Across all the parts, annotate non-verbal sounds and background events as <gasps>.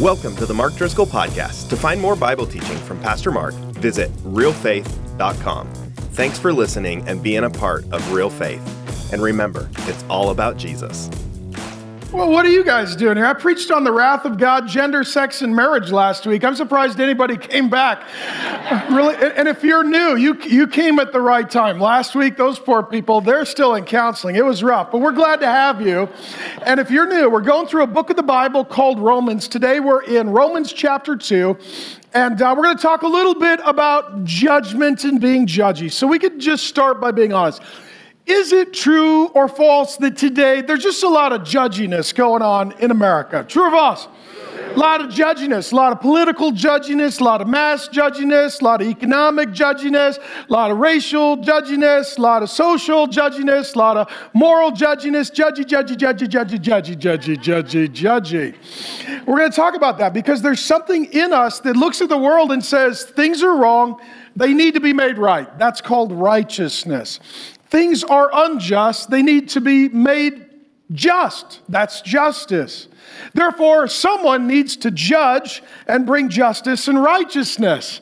Welcome to the Mark Driscoll Podcast. To find more Bible teaching from Pastor Mark, visit realfaith.com. Thanks for listening and being a part of Real Faith. And remember, it's all about Jesus. Well, what are you guys doing here? I preached on the wrath of God, gender, sex, and marriage last week. I'm surprised anybody came back. <laughs> really, and if you're new, you, you came at the right time. Last week, those poor people, they're still in counseling. It was rough, but we're glad to have you. And if you're new, we're going through a book of the Bible called Romans. Today, we're in Romans chapter 2. And uh, we're going to talk a little bit about judgment and being judgy. So we could just start by being honest. Is it true or false that today there's just a lot of judginess going on in America? True or false? A lot of judginess, a lot of political judginess, a lot of mass judginess, a lot of economic judginess, a lot of racial judginess, a lot of social judginess, a lot of moral judginess, judgy, judgy, judgy, judgy, judgy, judgy, judgy, judgy. We're going to talk about that because there's something in us that looks at the world and says things are wrong, they need to be made right. That's called righteousness. Things are unjust, they need to be made just. That's justice. Therefore, someone needs to judge and bring justice and righteousness.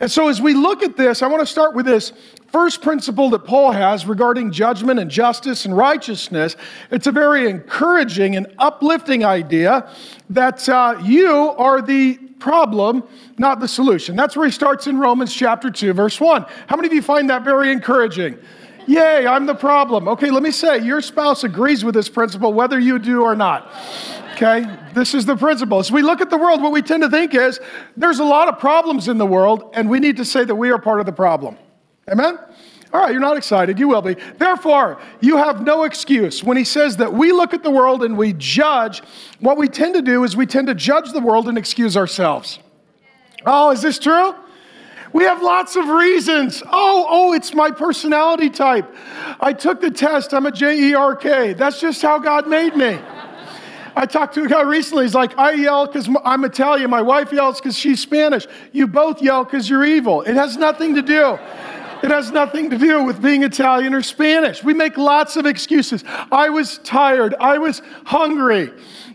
And so, as we look at this, I want to start with this first principle that Paul has regarding judgment and justice and righteousness. It's a very encouraging and uplifting idea that uh, you are the problem, not the solution. That's where he starts in Romans chapter 2, verse 1. How many of you find that very encouraging? Yay, I'm the problem. Okay, let me say, your spouse agrees with this principle whether you do or not. Okay, this is the principle. As we look at the world, what we tend to think is there's a lot of problems in the world, and we need to say that we are part of the problem. Amen? All right, you're not excited. You will be. Therefore, you have no excuse. When he says that we look at the world and we judge, what we tend to do is we tend to judge the world and excuse ourselves. Oh, is this true? We have lots of reasons. Oh, oh, it's my personality type. I took the test. I'm a J E R K. That's just how God made me. I talked to a guy recently. He's like, I yell because I'm Italian. My wife yells because she's Spanish. You both yell because you're evil. It has nothing to do. It has nothing to do with being Italian or Spanish. We make lots of excuses. I was tired. I was hungry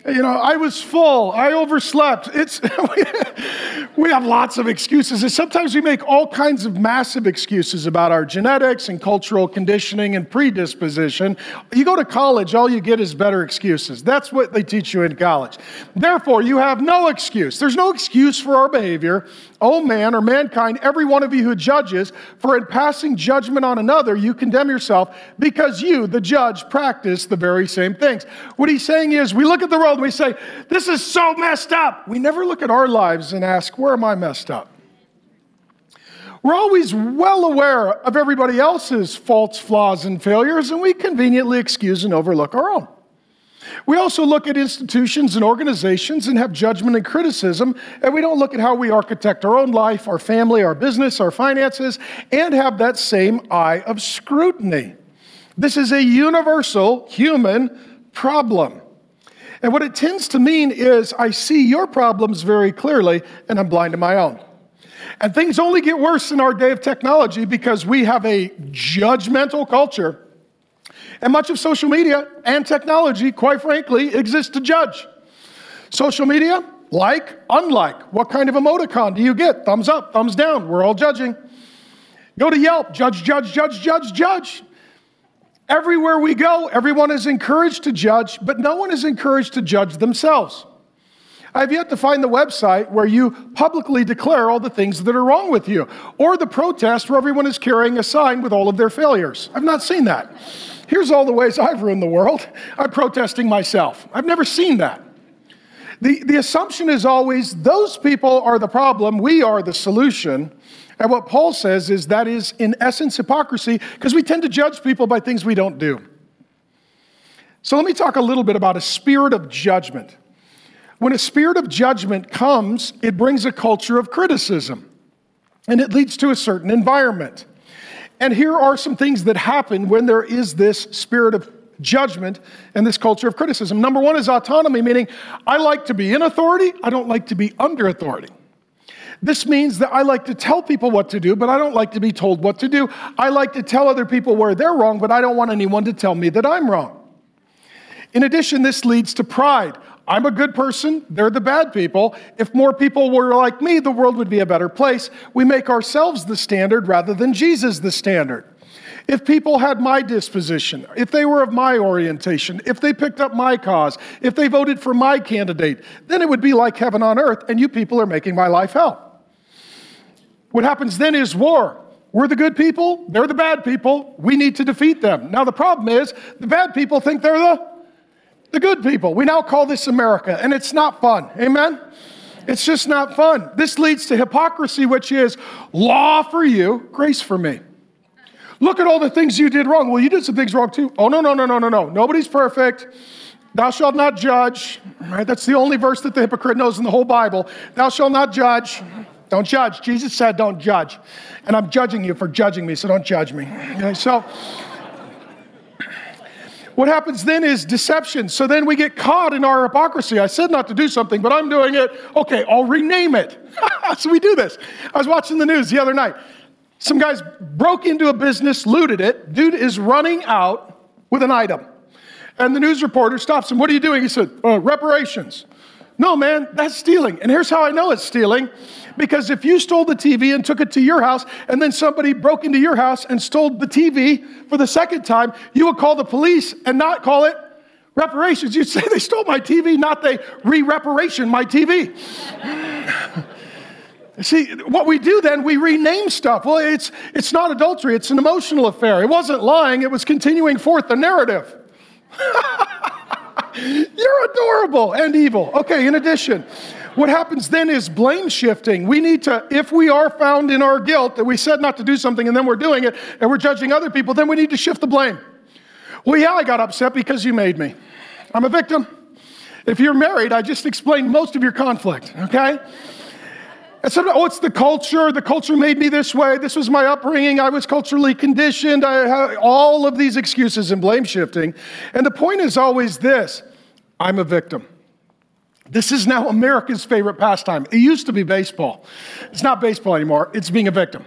you know, I was full, I overslept. It's <laughs> we have lots of excuses. And sometimes we make all kinds of massive excuses about our genetics and cultural conditioning and predisposition. You go to college, all you get is better excuses. That's what they teach you in college. Therefore, you have no excuse. There's no excuse for our behavior. Oh man or mankind, every one of you who judges, for in passing judgment on another, you condemn yourself because you, the judge, practice the very same things. What he's saying is, we look at the world and we say, This is so messed up. We never look at our lives and ask, Where am I messed up? We're always well aware of everybody else's faults, flaws, and failures, and we conveniently excuse and overlook our own. We also look at institutions and organizations and have judgment and criticism, and we don't look at how we architect our own life, our family, our business, our finances, and have that same eye of scrutiny. This is a universal human problem. And what it tends to mean is I see your problems very clearly, and I'm blind to my own. And things only get worse in our day of technology because we have a judgmental culture and much of social media and technology, quite frankly, exists to judge. Social media, like, unlike. What kind of emoticon do you get? Thumbs up, thumbs down. We're all judging. Go to Yelp, judge, judge, judge, judge, judge. Everywhere we go, everyone is encouraged to judge, but no one is encouraged to judge themselves. I have yet to find the website where you publicly declare all the things that are wrong with you, or the protest where everyone is carrying a sign with all of their failures. I've not seen that. Here's all the ways I've ruined the world. I'm protesting myself. I've never seen that. The, the assumption is always those people are the problem, we are the solution. And what Paul says is that is, in essence, hypocrisy because we tend to judge people by things we don't do. So let me talk a little bit about a spirit of judgment. When a spirit of judgment comes, it brings a culture of criticism and it leads to a certain environment. And here are some things that happen when there is this spirit of judgment and this culture of criticism. Number one is autonomy, meaning I like to be in authority, I don't like to be under authority. This means that I like to tell people what to do, but I don't like to be told what to do. I like to tell other people where they're wrong, but I don't want anyone to tell me that I'm wrong. In addition, this leads to pride. I'm a good person, they're the bad people. If more people were like me, the world would be a better place. We make ourselves the standard rather than Jesus the standard. If people had my disposition, if they were of my orientation, if they picked up my cause, if they voted for my candidate, then it would be like heaven on earth, and you people are making my life hell. What happens then is war. We're the good people, they're the bad people. We need to defeat them. Now, the problem is the bad people think they're the, the good people. We now call this America, and it's not fun. Amen? It's just not fun. This leads to hypocrisy, which is law for you, grace for me. Look at all the things you did wrong. Well, you did some things wrong too. Oh, no, no, no, no, no, no. Nobody's perfect. Thou shalt not judge. Right? That's the only verse that the hypocrite knows in the whole Bible. Thou shalt not judge. Don't judge. Jesus said, don't judge. And I'm judging you for judging me, so don't judge me. Okay, so, what happens then is deception. So then we get caught in our hypocrisy. I said not to do something, but I'm doing it. Okay, I'll rename it. <laughs> so we do this. I was watching the news the other night. Some guys broke into a business, looted it. Dude is running out with an item. And the news reporter stops him. What are you doing? He said, uh, reparations. No, man, that's stealing. And here's how I know it's stealing because if you stole the TV and took it to your house, and then somebody broke into your house and stole the TV for the second time, you would call the police and not call it reparations. You'd say <laughs> they stole my TV, not they re reparation my TV. <laughs> See, what we do then, we rename stuff. Well, it's, it's not adultery, it's an emotional affair. It wasn't lying, it was continuing forth the narrative. <laughs> You're adorable and evil. Okay, in addition, what happens then is blame shifting. We need to, if we are found in our guilt that we said not to do something and then we're doing it and we're judging other people, then we need to shift the blame. Well, yeah, I got upset because you made me. I'm a victim. If you're married, I just explained most of your conflict, okay? And sometimes, oh, it's the culture. The culture made me this way. This was my upbringing. I was culturally conditioned. I have all of these excuses and blame shifting. And the point is always this I'm a victim. This is now America's favorite pastime. It used to be baseball. It's not baseball anymore, it's being a victim.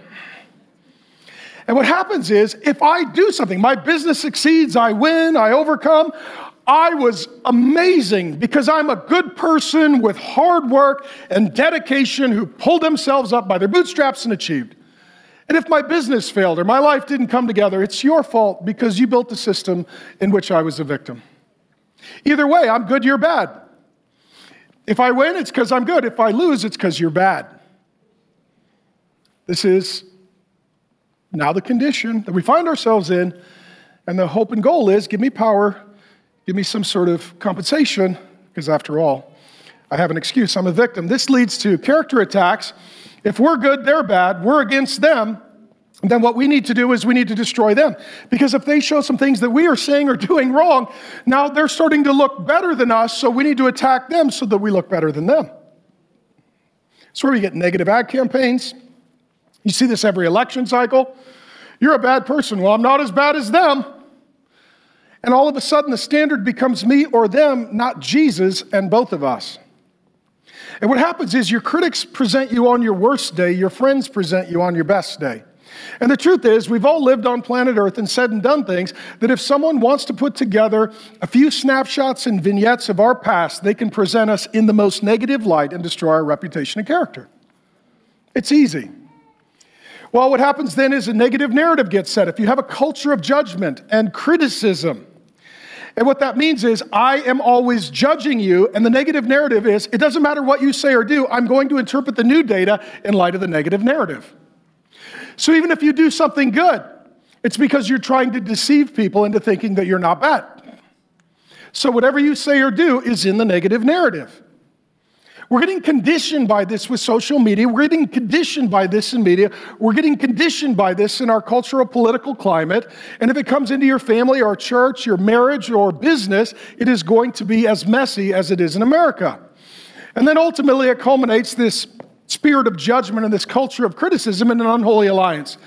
And what happens is, if I do something, my business succeeds, I win, I overcome, I was amazing because I'm a good person with hard work and dedication who pulled themselves up by their bootstraps and achieved. And if my business failed or my life didn't come together, it's your fault because you built the system in which I was a victim. Either way, I'm good, you're bad. If I win, it's because I'm good. If I lose, it's because you're bad. This is now the condition that we find ourselves in, and the hope and goal is give me power give me some sort of compensation, because after all, I have an excuse. I'm a victim. This leads to character attacks. If we're good, they're bad, we're against them, then what we need to do is we need to destroy them. Because if they show some things that we are saying or <laughs> doing wrong, now they're starting to look better than us, so we need to attack them so that we look better than them. That's where we get negative ad campaigns. You see this every election cycle. You're a bad person. Well, I'm not as bad as them. And all of a sudden, the standard becomes me or them, not Jesus and both of us. And what happens is your critics present you on your worst day, your friends present you on your best day. And the truth is, we've all lived on planet Earth and said and done things that if someone wants to put together a few snapshots and vignettes of our past, they can present us in the most negative light and destroy our reputation and character. It's easy. Well, what happens then is a negative narrative gets set. If you have a culture of judgment and criticism, and what that means is, I am always judging you, and the negative narrative is, it doesn't matter what you say or do, I'm going to interpret the new data in light of the negative narrative. So even if you do something good, it's because you're trying to deceive people into thinking that you're not bad. So whatever you say or do is in the negative narrative. We're getting conditioned by this with social media. We're getting conditioned by this in media. We're getting conditioned by this in our cultural political climate. And if it comes into your family or church, your marriage or business, it is going to be as messy as it is in America. And then ultimately, it culminates this spirit of judgment and this culture of criticism in an unholy alliance.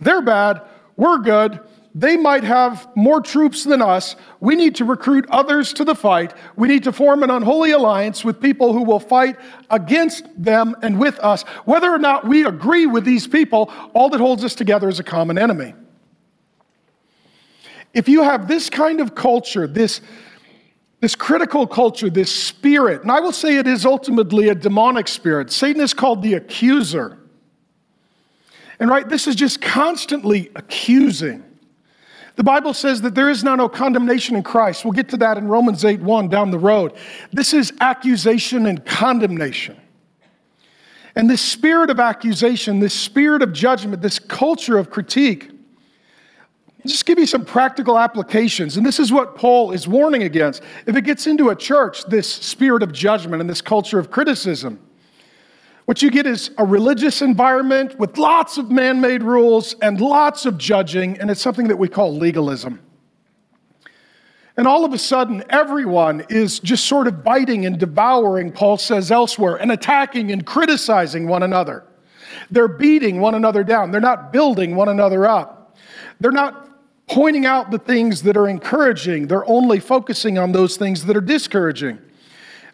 They're bad, we're good, they might have more troops than us. We need to recruit others to the fight. We need to form an unholy alliance with people who will fight against them and with us. Whether or not we agree with these people, all that holds us together is a common enemy. If you have this kind of culture, this this critical culture, this spirit, and I will say it is ultimately a demonic spirit. Satan is called the accuser. And right, this is just constantly accusing. The Bible says that there is now no condemnation in Christ. We'll get to that in Romans 8 1 down the road. This is accusation and condemnation. And this spirit of accusation, this spirit of judgment, this culture of critique, just give you some practical applications. And this is what Paul is warning against. If it gets into a church, this spirit of judgment and this culture of criticism, what you get is a religious environment with lots of man made rules and lots of judging, and it's something that we call legalism. And all of a sudden, everyone is just sort of biting and devouring, Paul says elsewhere, and attacking and criticizing one another. They're beating one another down. They're not building one another up. They're not pointing out the things that are encouraging. They're only focusing on those things that are discouraging.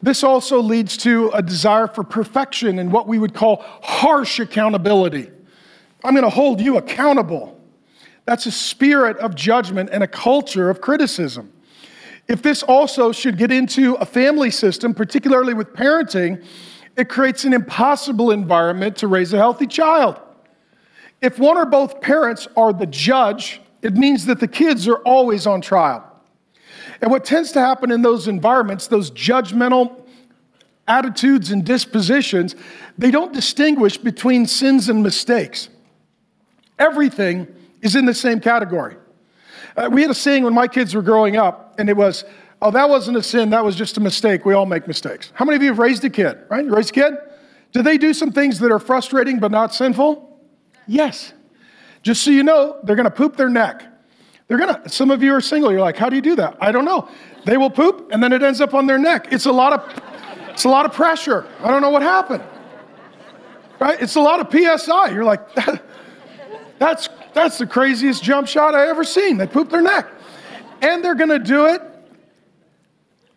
This also leads to a desire for perfection and what we would call harsh accountability. I'm going to hold you accountable. That's a spirit of judgment and a culture of criticism. If this also should get into a family system, particularly with parenting, it creates an impossible environment to raise a healthy child. If one or both parents are the judge, it means that the kids are always on trial. And what tends to happen in those environments, those judgmental attitudes and dispositions, they don't distinguish between sins and mistakes. Everything is in the same category. Uh, we had a saying when my kids were growing up, and it was, oh, that wasn't a sin, that was just a mistake. We all make mistakes. How many of you have raised a kid, right? You raised a kid? Do they do some things that are frustrating but not sinful? Yes. Just so you know, they're going to poop their neck. They're gonna, some of you are single. You're like, how do you do that? I don't know. They will poop and then it ends up on their neck. It's a lot of, it's a lot of pressure. I don't know what happened. Right? It's a lot of PSI. You're like, that, that's, that's the craziest jump shot I ever seen. They poop their neck. And they're gonna do it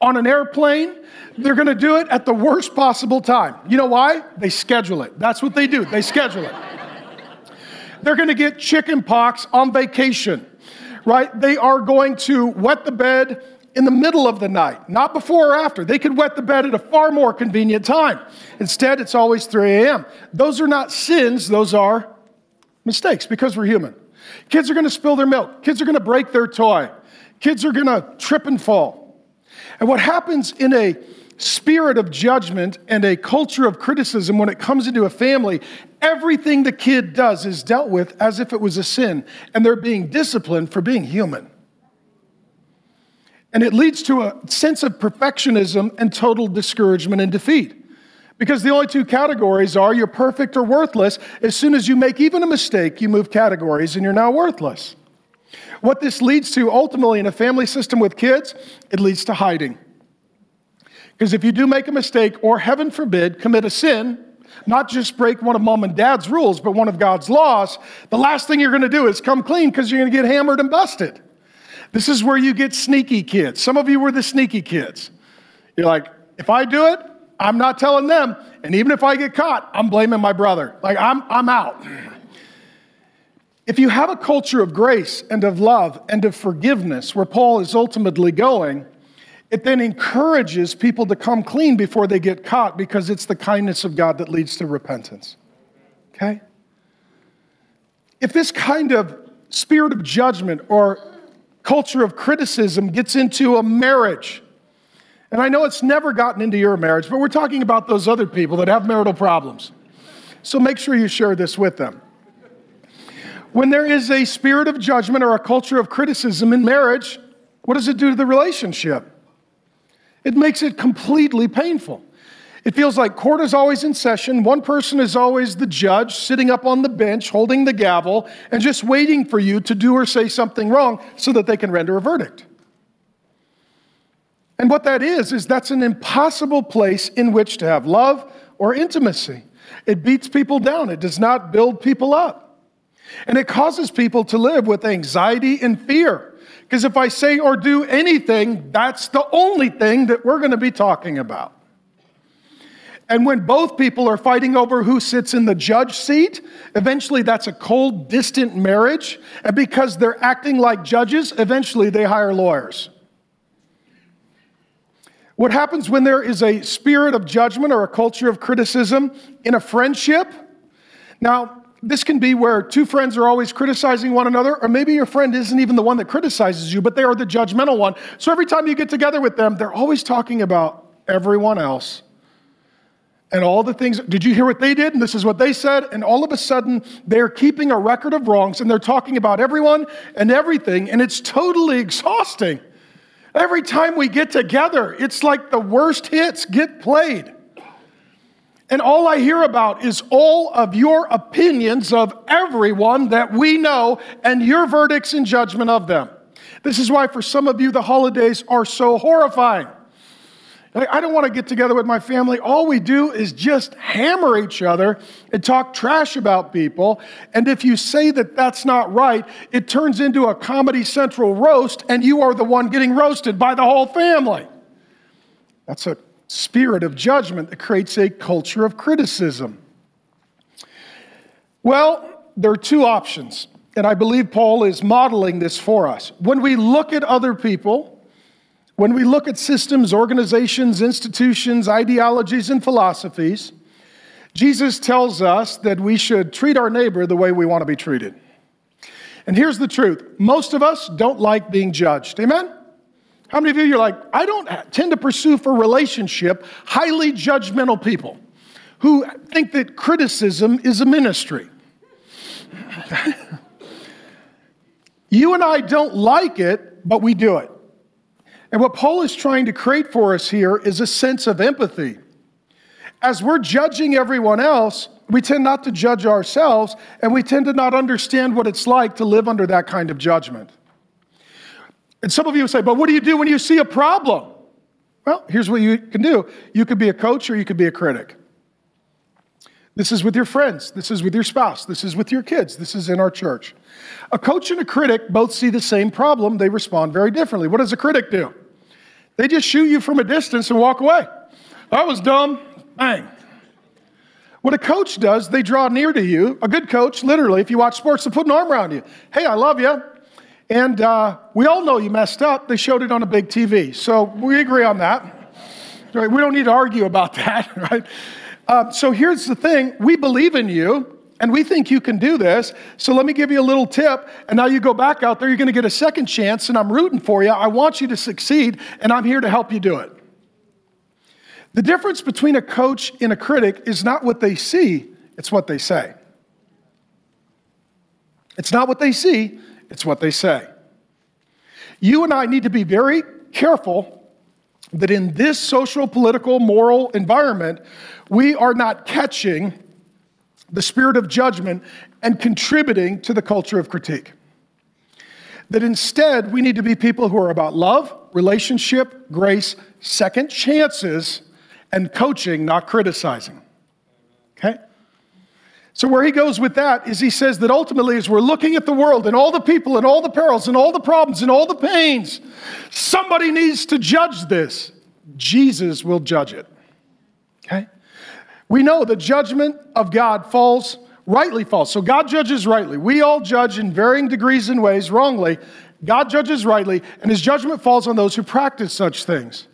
on an airplane. They're gonna do it at the worst possible time. You know why? They schedule it. That's what they do. They schedule it. They're gonna get chicken pox on vacation right? They are going to wet the bed in the middle of the night, not before or after. They could wet the bed at a far more convenient time. Instead, it's always 3 a.m. Those are not sins, those are mistakes because we're human. Kids are going to spill their milk, kids are going to break their toy, kids are going to trip and fall. And what happens in a spirit of judgment and a culture of criticism when it comes into a family, everything the kid does is dealt with as if it was a sin, and they're being disciplined for being human. And it leads to a sense of perfectionism and total discouragement and defeat. Because the only two categories are you're perfect or worthless. As soon as you make even a mistake, you move categories and you're now worthless. What this leads to ultimately in a family system with kids, it leads to hiding. Because if you do make a mistake, or heaven forbid, commit a sin, not just break one of mom and dad's rules, but one of God's laws, the last thing you're going to do is come clean because you're going to get hammered and busted. This is where you get sneaky kids. Some of you were the sneaky kids. You're like, if I do it, I'm not telling them. And even if I get caught, I'm blaming my brother. Like, I'm, I'm out. If you have a culture of grace and of love and of forgiveness, where Paul is ultimately going, it then encourages people to come clean before they get caught because it's the kindness of God that leads to repentance. Okay? If this kind of spirit of judgment or culture of criticism gets into a marriage, and I know it's never gotten into your marriage, but we're talking about those other people that have marital problems. So make sure you share this with them. When there is a spirit of judgment or a culture of criticism in marriage, what does it do to the relationship? It makes it completely painful. It feels like court is always in session. One person is always the judge, sitting up on the bench, holding the gavel, and just waiting for you to do or say something wrong so that they can render a verdict. And what that is, is that's an impossible place in which to have love or intimacy. It beats people down, it does not build people up. And it causes people to live with anxiety and fear. Because if I say or do anything, that's the only thing that we're going to be talking about. And when both people are fighting over who sits in the judge seat, eventually that's a cold, distant marriage. And because they're acting like judges, eventually they hire lawyers. What happens when there is a spirit of judgment or a culture of criticism in a friendship? Now, this can be where two friends are always criticizing one another, or maybe your friend isn't even the one that criticizes you, but they are the judgmental one. So every time you get together with them, they're always talking about everyone else and all the things. Did you hear what they did? And this is what they said. And all of a sudden, they're keeping a record of wrongs and they're talking about everyone and everything, and it's totally exhausting. Every time we get together, it's like the worst hits get played. And all I hear about is all of your opinions of everyone that we know and your verdicts and judgment of them. This is why, for some of you, the holidays are so horrifying. I don't want to get together with my family. All we do is just hammer each other and talk trash about people. And if you say that that's not right, it turns into a Comedy Central roast, and you are the one getting roasted by the whole family. That's a spirit of judgment that creates a culture of criticism. Well, there are two options, and I believe Paul is modeling this for us. When we look at other people, when we look at systems, organizations, institutions, ideologies, and philosophies, Jesus tells us that we should treat our neighbor the way we want to be treated. And here's the truth most of us don't like being judged. Amen? How many of you you're like, I don't tend to pursue for relationship highly judgmental people who think that criticism is a ministry? <laughs> you and I don't like it, but we do it. And what Paul is trying to create for us here is a sense of empathy. As we're judging everyone else, we tend not to judge ourselves, and we tend to not understand what it's like to live under that kind of judgment. And some of you say, but what do you do when you see a problem? Well, here's what you can do you could be a coach or you could be a critic. This is with your friends, this is with your spouse, this is with your kids, this is in our church. A coach and a critic both see the same problem, they respond very differently. What does a critic do? They just shoot you from a distance and walk away. That was dumb. Bang. What a coach does, they draw near to you. A good coach, literally, if you watch sports, they put an arm around you. Hey, I love you. And uh, we all know you messed up. They showed it on a big TV. So we agree on that. Right? We don't need to argue about <laughs> that, right? Uh, so here's the thing we believe in you, and we think you can do this. So let me give you a little tip. And now you go back out there, you're going to get a second chance, and I'm rooting for you. I want you to succeed, and I'm here to help you do it. The difference between a coach and a critic is not what they see, it's what they say. It's not what they see, it's what they say. You and I need to be very careful that in this social, political, moral environment, we are not catching the spirit of judgment and contributing to the culture of critique. That instead, we need to be people who are about love, relationship, grace, second chances, and coaching, not criticizing. Okay? So, where he goes with that is he says that ultimately, as we're looking at the world and all the people and all the perils and all the problems and all the pains, somebody needs to judge this. Jesus will judge it. Okay? We know the judgment of God falls, rightly falls. So, God judges rightly. We all judge in varying degrees and ways wrongly. God judges rightly, and his judgment falls on those who practice such things.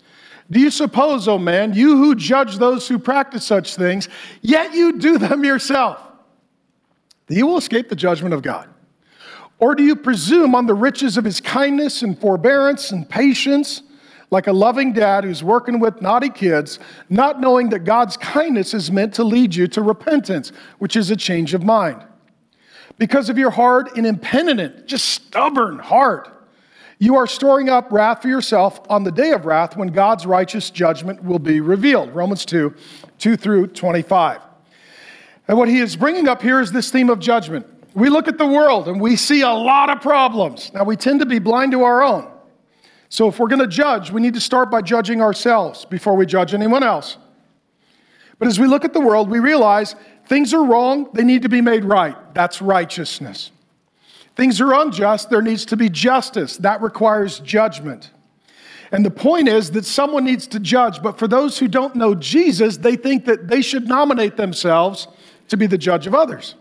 Do you suppose, O oh man, you who judge those who practice such things, yet you do them yourself? That you will escape the judgment of God? Or do you presume on the riches of his kindness and forbearance and patience, like a loving dad who's working with naughty kids, not knowing that God's kindness is meant to lead you to repentance, which is a change of mind? Because of your hard and impenitent, just stubborn heart, you are storing up wrath for yourself on the day of wrath when God's righteous judgment will be revealed. Romans 2 2 through 25. And what he is bringing up here is this theme of judgment. We look at the world and we see a lot of problems. Now, we tend to be blind to our own. So, if we're going to judge, we need to start by judging ourselves before we judge anyone else. But as we look at the world, we realize things are wrong, they need to be made right. That's righteousness. Things are unjust, there needs to be justice. That requires judgment. And the point is that someone needs to judge, but for those who don't know Jesus, they think that they should nominate themselves to be the judge of others.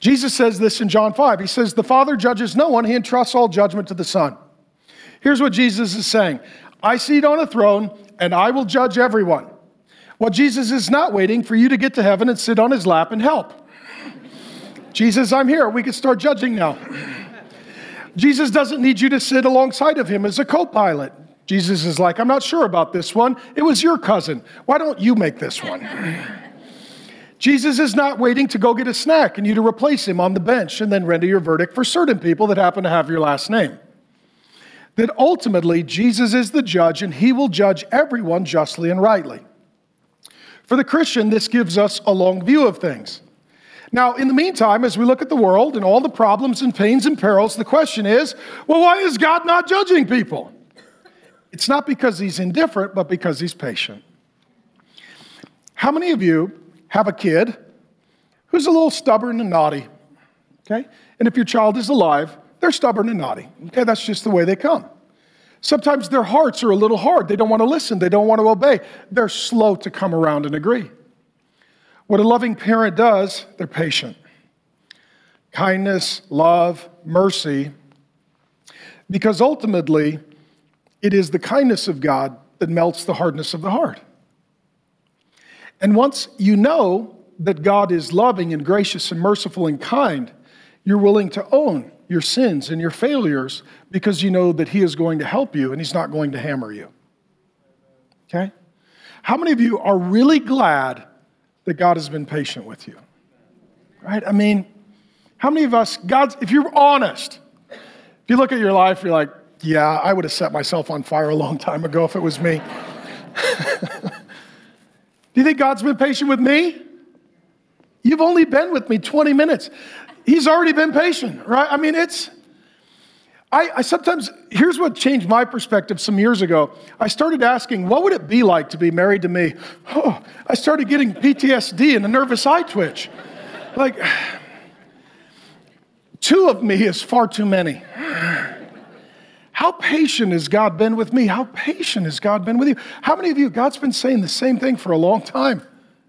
Jesus says this in John 5. He says, The Father judges no one, he entrusts all judgment to the Son. Here's what Jesus is saying I sit on a throne, and I will judge everyone. Well, Jesus is not waiting for you to get to heaven and sit on his lap and help. Jesus, I'm here. We can start judging now. Jesus doesn't need you to sit alongside of him as a co pilot. Jesus is like, I'm not sure about this one. It was your cousin. Why don't you make this one? Jesus is not waiting to go get a snack and you to replace him on the bench and then render your verdict for certain people that happen to have your last name. That ultimately, Jesus is the judge and he will judge everyone justly and rightly. For the Christian, this gives us a long view of things. Now, in the meantime, as we look at the world and all the problems and pains and perils, the question is well, why is God not judging people? It's not because he's indifferent, but because he's patient. How many of you have a kid who's a little stubborn and naughty? Okay? And if your child is alive, they're stubborn and naughty. Okay, that's just the way they come. Sometimes their hearts are a little hard. They don't want to listen, they don't want to obey. They're slow to come around and agree. What a loving parent does, they're patient. Kindness, love, mercy, because ultimately, it is the kindness of God that melts the hardness of the heart. And once you know that God is loving and gracious and merciful and kind, you're willing to own your sins and your failures because you know that He is going to help you and He's not going to hammer you. Okay? How many of you are really glad that God has been patient with you? Right? I mean, how many of us, God's, if you're honest, if you look at your life, you're like, yeah, I would have set myself on fire a long time ago if it was me. <laughs> Do you think God's been patient with me? You've only been with me 20 minutes. He's already been patient, right? I mean, it's, I, I, sometimes, here's what changed my perspective some years ago. I started asking, what would it be like to be married to me? Oh, I started getting PTSD and a nervous eye twitch. Like, <sighs> two of me is far too many. How patient has God been with me? How patient has God been with you? How many of you, God's been saying the same thing for a long time?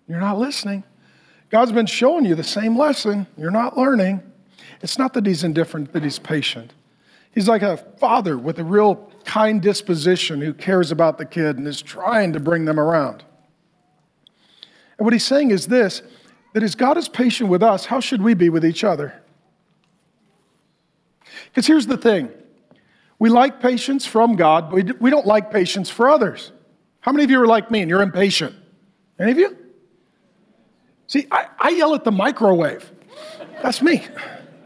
You're not listening. God's been showing you the same lesson. You're not learning. It's not that He's indifferent, that He's patient. He's like a father with a real kind disposition who cares about the kid and is trying to bring them around. And what He's saying is this that as God is patient with us, how should we be with each other? Because here's the thing we like patience from God, but we don't like patience for others. How many of you are like me and you're impatient? Any of you? See, I, I yell at the microwave. That's me.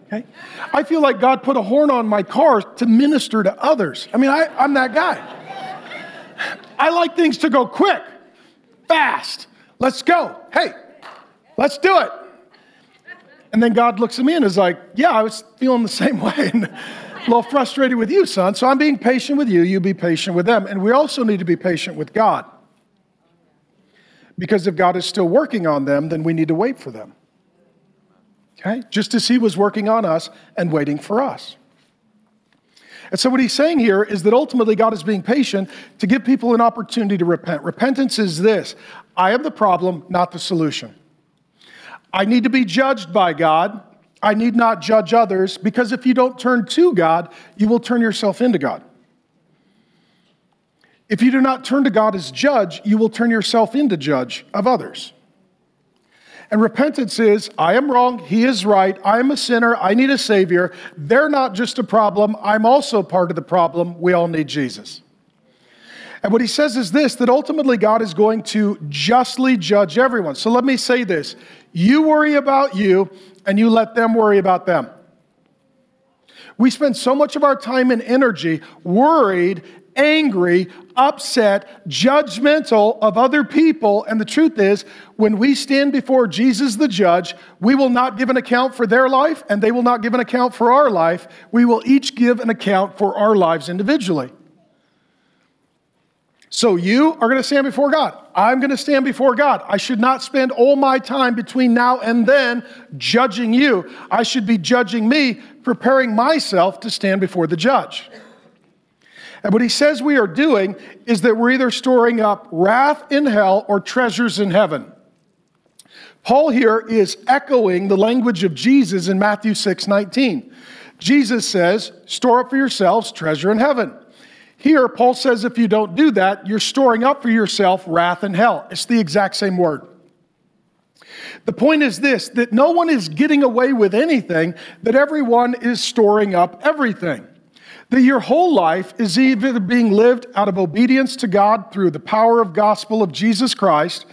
Okay? I feel like God put a horn on my car to minister to others. I mean, I, I'm that guy. I like things to go quick, fast. Let's go. Hey, let's do it. And then God looks at me and is like, Yeah, I was feeling the same <laughs> way a little frustrated with you, son. So I'm being patient with you. You be patient with them. And we also need to be patient with God. Because if God is still working on them, then we need to wait for them. Okay? Just as He was working on us and waiting for us. And so, what he's saying here is that ultimately God is being patient to give people an opportunity to repent. Repentance is this I am the problem, not the solution. I need to be judged by God, I need not judge others because if you don't turn to God, you will turn yourself into God. If you do not turn to God as judge, you will turn yourself into judge of others. And repentance is I am wrong, he is right, I am a sinner, I need a savior. They're not just a problem, I'm also part of the problem. We all need Jesus. And what he says is this that ultimately God is going to justly judge everyone. So let me say this you worry about you, and you let them worry about them. We spend so much of our time and energy worried, angry, upset, judgmental of other people. And the truth is, when we stand before Jesus the judge, we will not give an account for their life, and they will not give an account for our life. We will each give an account for our lives individually. So you are going to stand before God. I'm going to stand before God. I should not spend all my time between now and then judging you. I should be judging me, preparing myself to stand before the judge. And what he says we are doing is that we're either storing up wrath in hell or treasures in heaven. Paul here is echoing the language of Jesus in Matthew 6 19. Jesus says, Store up for yourselves treasure in heaven. Here, Paul says if you don't do that, you're storing up for yourself wrath and hell. It's the exact same word. The point is this that no one is getting away with anything, that everyone is storing up everything. That your whole life is either being lived out of obedience to God through the power of gospel of Jesus Christ.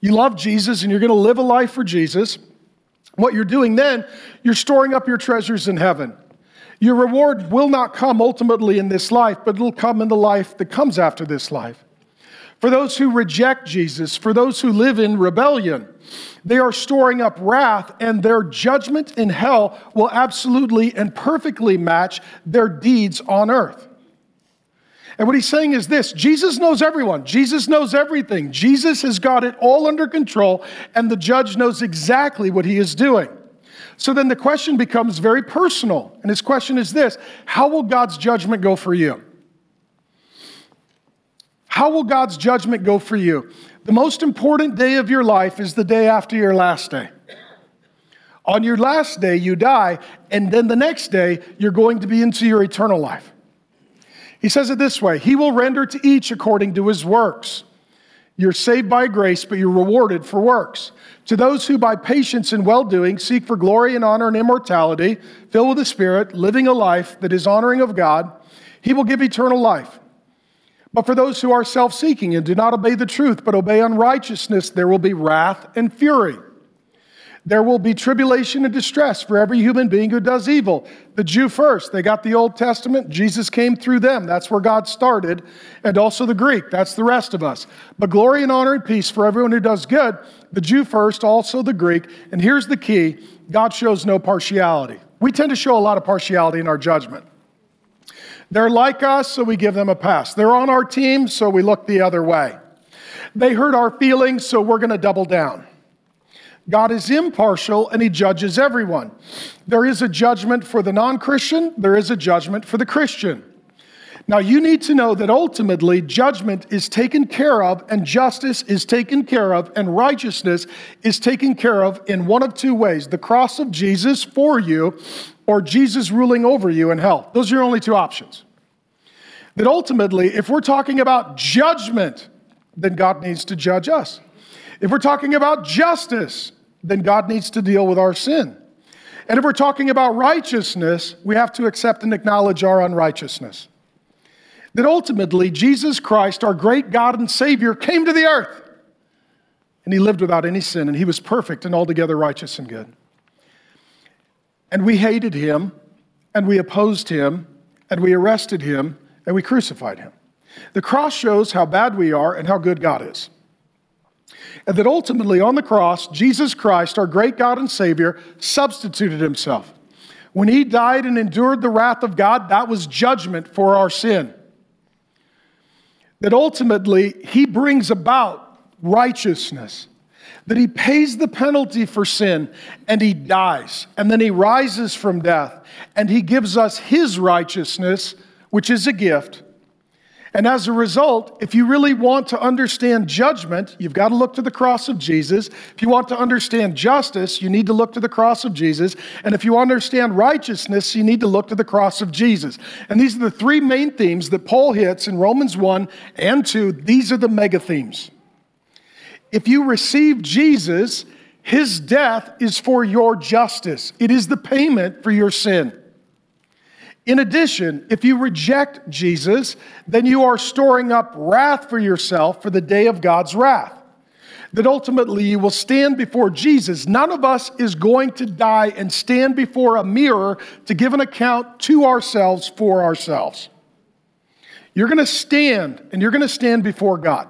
You love Jesus and you're going to live a life for Jesus. What you're doing then, you're storing up your treasures in heaven. Your reward will not come ultimately in this life, but it'll come in the life that comes after this life. For those who reject Jesus, for those who live in rebellion, they are storing up wrath, and their judgment in hell will absolutely and perfectly match their deeds on earth. And what he's saying is this Jesus knows everyone, Jesus knows everything. Jesus has got it all under control, and the judge knows exactly what he is doing. So then the question becomes very personal. And his question is this How will God's judgment go for you? How will God's judgment go for you? The most important day of your life is the day after your last day. On your last day, you die, and then the next day, you're going to be into your eternal life. He says it this way He will render to each according to his works. You're saved by grace, but you're rewarded for works. To those who by patience and well doing seek for glory and honor and immortality, filled with the Spirit, living a life that is honoring of God, He will give eternal life. But for those who are self seeking and do not obey the truth, but obey unrighteousness, there will be wrath and fury. There will be tribulation and distress for every human being who does evil. The Jew first, they got the Old Testament. Jesus came through them. That's where God started. And also the Greek. That's the rest of us. But glory and honor and peace for everyone who does good. The Jew first, also the Greek. And here's the key God shows no partiality. We tend to show a lot of partiality in our judgment. They're like us, so we give them a pass. They're on our team, so we look the other way. They hurt our feelings, so we're going to double down. God is impartial and he judges everyone. There is a judgment for the non Christian, there is a judgment for the Christian. Now, you need to know that ultimately judgment is taken care of, and justice is taken care of, and righteousness is taken care of in one of two ways the cross of Jesus for you, or Jesus ruling over you in hell. Those are your only two options. That ultimately, if we're talking about judgment, then God needs to judge us. If we're talking about justice, then God needs to deal with our sin. And if we're talking about righteousness, we have to accept and acknowledge our unrighteousness. That ultimately, Jesus Christ, our great God and Savior, came to the earth. And he lived without any sin, and he was perfect and altogether righteous and good. And we hated him, and we opposed him, and we arrested him, and we crucified him. The cross shows how bad we are and how good God is. And that ultimately on the cross, Jesus Christ, our great God and Savior, substituted himself. When he died and endured the wrath of God, that was judgment for our sin. That ultimately he brings about righteousness that he pays the penalty for sin and he dies. And then he rises from death and he gives us his righteousness, which is a gift. And as a result, if you really want to understand judgment, you've got to look to the cross of Jesus. If you want to understand justice, you need to look to the cross of Jesus. And if you understand righteousness, you need to look to the cross of Jesus. And these are the three main themes that Paul hits in Romans 1 and 2. These are the mega themes. If you receive Jesus, his death is for your justice, it is the payment for your sin. In addition, if you reject Jesus, then you are storing up wrath for yourself for the day of God's wrath. That ultimately you will stand before Jesus. None of us is going to die and stand before a mirror to give an account to ourselves for ourselves. You're going to stand and you're going to stand before God.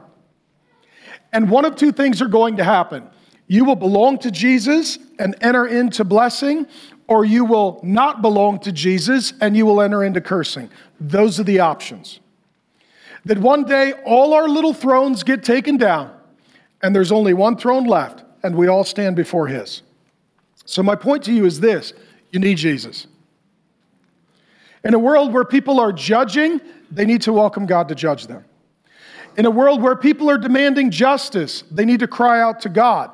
And one of two things are going to happen. You will belong to Jesus and enter into blessing, or you will not belong to Jesus and you will enter into cursing. Those are the options. That one day all our little thrones get taken down and there's only one throne left and we all stand before his. So, my point to you is this you need Jesus. In a world where people are judging, they need to welcome God to judge them. In a world where people are demanding justice, they need to cry out to God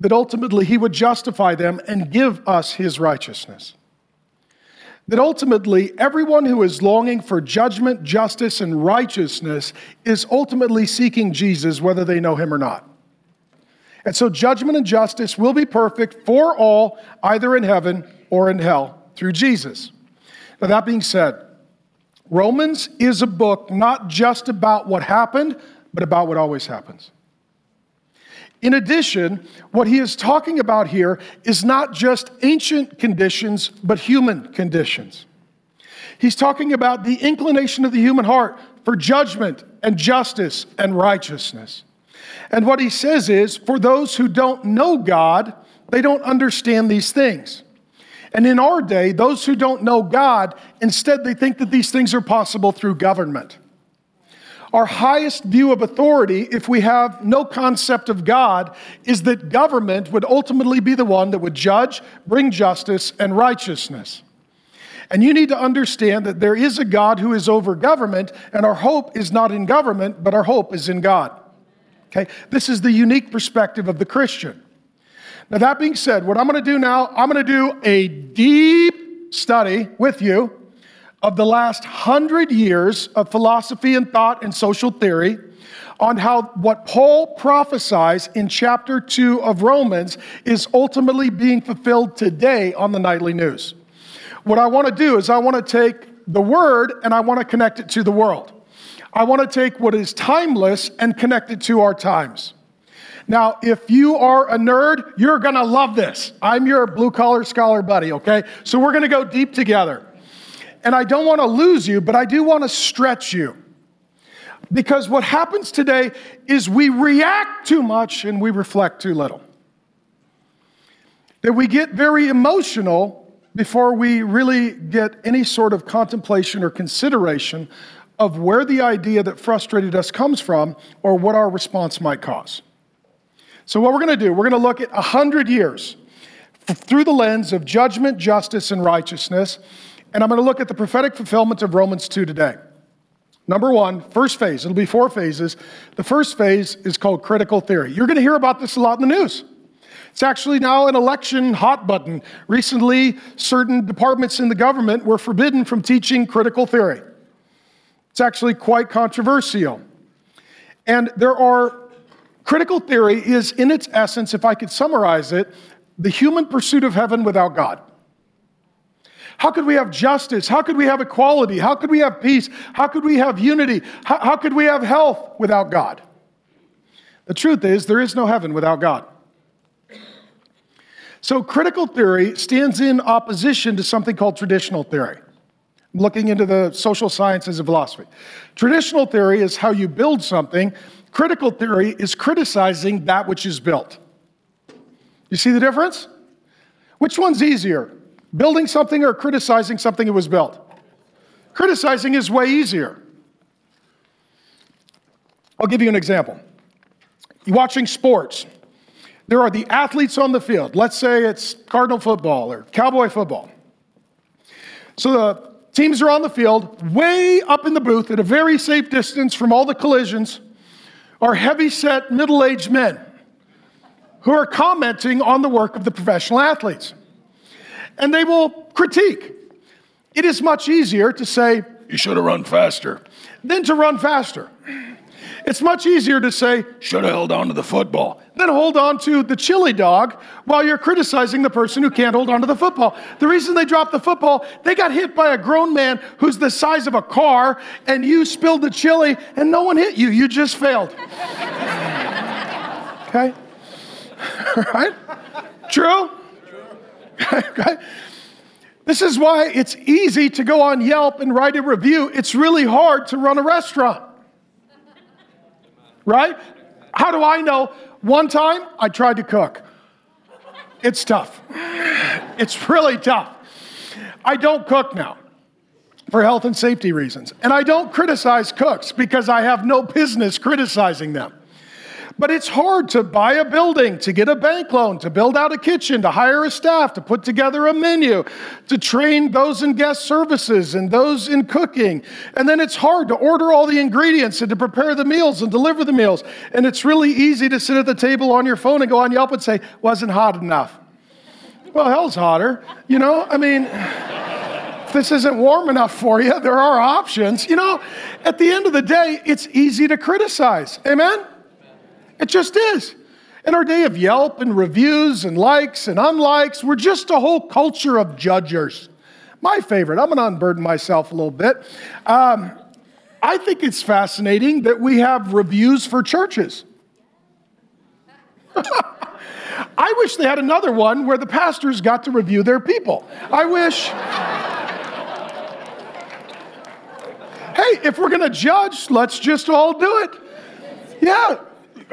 that ultimately He would justify them and give us His righteousness. that ultimately everyone who is longing for judgment, justice, and righteousness is ultimately seeking Jesus, whether they know him or not. And so judgment and justice will be perfect for all, either in heaven or in hell, through Jesus. Now, that being said, Romans is a book not just about what happened, but about what always happens. In addition, what he is talking about here is not just ancient conditions, but human conditions. He's talking about the inclination of the human heart for judgment and justice and righteousness. And what he says is for those who don't know God, they don't understand these things. And in our day, those who don't know God, instead, they think that these things are possible through government. Our highest view of authority, if we have no concept of God, is that government would ultimately be the one that would judge, bring justice, and righteousness. And you need to understand that there is a God who is over government, and our hope is not in government, but our hope is in God. Okay? This is the unique perspective of the Christian. Now, that being said, what I'm going to do now, I'm going to do a deep study with you of the last hundred years of philosophy and thought and social theory on how what Paul prophesies in chapter 2 of Romans is ultimately being fulfilled today on the nightly news. What I want to do is I want to take the word and I want to connect it to the world. I want to take what is timeless and connect it to our times. Now, if you are a nerd, you're going to love this. I'm your blue collar scholar buddy, okay? So we're going to go deep together. And I don't want to lose you, but I do want to stretch you. Because what happens today is we react too much and we reflect too little. That we get very emotional before we really get any sort of contemplation or consideration of where the idea that frustrated us comes from or what our response might cause. So, what we're going to do, we're going to look at 100 years through the lens of judgment, justice, and righteousness. And I'm going to look at the prophetic fulfillment of Romans 2 today. Number one, first phase, it'll be four phases. The first phase is called critical theory. You're going to hear about this a lot in the news. It's actually now an election hot button. Recently, certain departments in the government were forbidden from teaching critical theory. It's actually quite controversial. And there are Critical theory is, in its essence, if I could summarize it, the human pursuit of heaven without God. How could we have justice? How could we have equality? How could we have peace? How could we have unity? How, how could we have health without God? The truth is, there is no heaven without God. So, critical theory stands in opposition to something called traditional theory. I'm looking into the social sciences of philosophy. Traditional theory is how you build something Critical theory is criticizing that which is built. You see the difference? Which one's easier, building something or criticizing something that was built? Criticizing is way easier. I'll give you an example. You're watching sports. There are the athletes on the field. Let's say it's Cardinal football or Cowboy football. So the teams are on the field, way up in the booth at a very safe distance from all the collisions are heavy-set middle-aged men who are commenting on the work of the professional athletes. And they will critique. It is much easier to say, you should have run faster, than to run faster. It's much easier to say, should have held on to the football, than hold on to the chili dog while you're criticizing the person who can't hold on to the football. The reason they dropped the football, they got hit by a grown man who's the size of a car, and you spilled the chili, and no one hit you. You just failed. <laughs> okay? <laughs> right? True? <laughs> This is why it's easy to go on Yelp and write a review. It's really hard to run a restaurant right? How do I know? One time I tried to cook. It's tough. It's really tough. I don't cook now for health and safety reasons. And I don't criticize cooks because I have no business criticizing them. But it's hard to buy a building, to get a bank loan, to build out a kitchen, to hire a staff, to put together a menu, to train those in guest services and those in cooking. And then it's hard to order all the ingredients and to prepare the meals and deliver the meals. And it's really easy to sit at the table on your phone and go on Yelp and say, wasn't hot enough. Well, hell's hotter. You know, I mean, if this isn't warm enough for you, there are options. You know, at the end of the day, it's easy to criticize. Amen? It just is. In our day of Yelp and reviews and likes and unlikes, we're just a whole culture of judgers. My favorite, I'm to unburden myself a little bit. Um, I think it's fascinating that we have reviews for churches. <laughs> I wish they had another one where the pastors got to review their people. I wish. hey, if we're going to judge, let's just all do it. Yeah,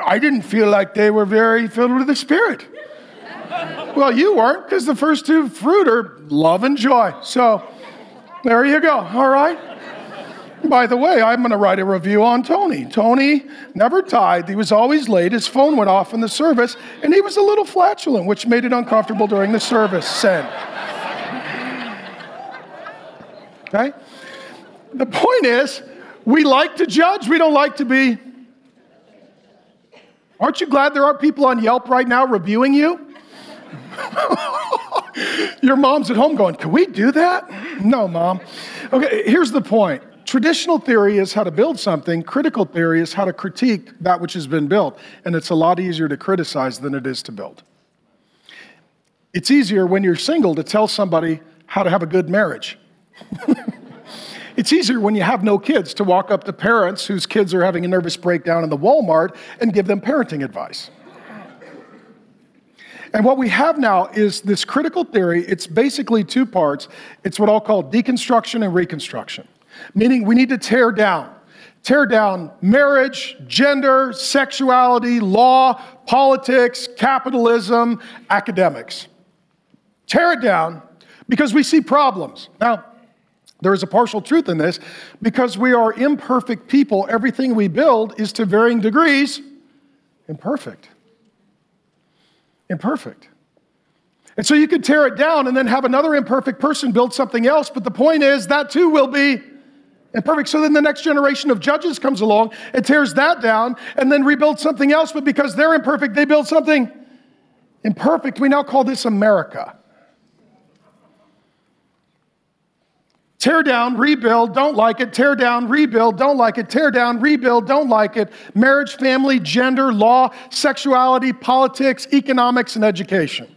I didn't feel like they were very filled with the Spirit. Well, you weren't, because the first two fruit are love and joy. So there you go. All right. By the way, I'm going to write a review on Tony. Tony never tithed. He was always late. His phone went off in the service, and he was a little flatulent, which made it uncomfortable during the service. Send. Okay? The point is, we like to judge, we don't like to be. Aren't you glad there aren't people on Yelp right now reviewing you? <laughs> Your mom's at home going, Can we do that? No, mom. Okay, here's the point Traditional theory is how to build something, critical theory is how to critique that which has been built. And it's a lot easier to criticize than it is to build. It's easier when you're single to tell somebody how to have a good marriage. <laughs> it's easier when you have no kids to walk up to parents whose kids are having a nervous breakdown in the Walmart and give them parenting advice. And what we have now is this critical theory. It's basically two parts. It's what I'll call deconstruction and reconstruction meaning we need to tear down. Tear down marriage, gender, sexuality, law, politics, capitalism, academics. Tear it down because we see problems. Now, there is a partial truth in this. Because we are imperfect people, everything we build is to varying degrees imperfect. Imperfect. And so you could tear it down and then have another imperfect person build something else, but the point is that too will be imperfect. So then the next generation of judges comes along and tears that down and then rebuilds something else. But because they're imperfect, they build something imperfect. We now call this America. Tear down, rebuild, don't like it. Tear down, rebuild, don't like it. Tear down, rebuild, don't like it. Marriage, family, gender, law, sexuality, politics, economics, and education.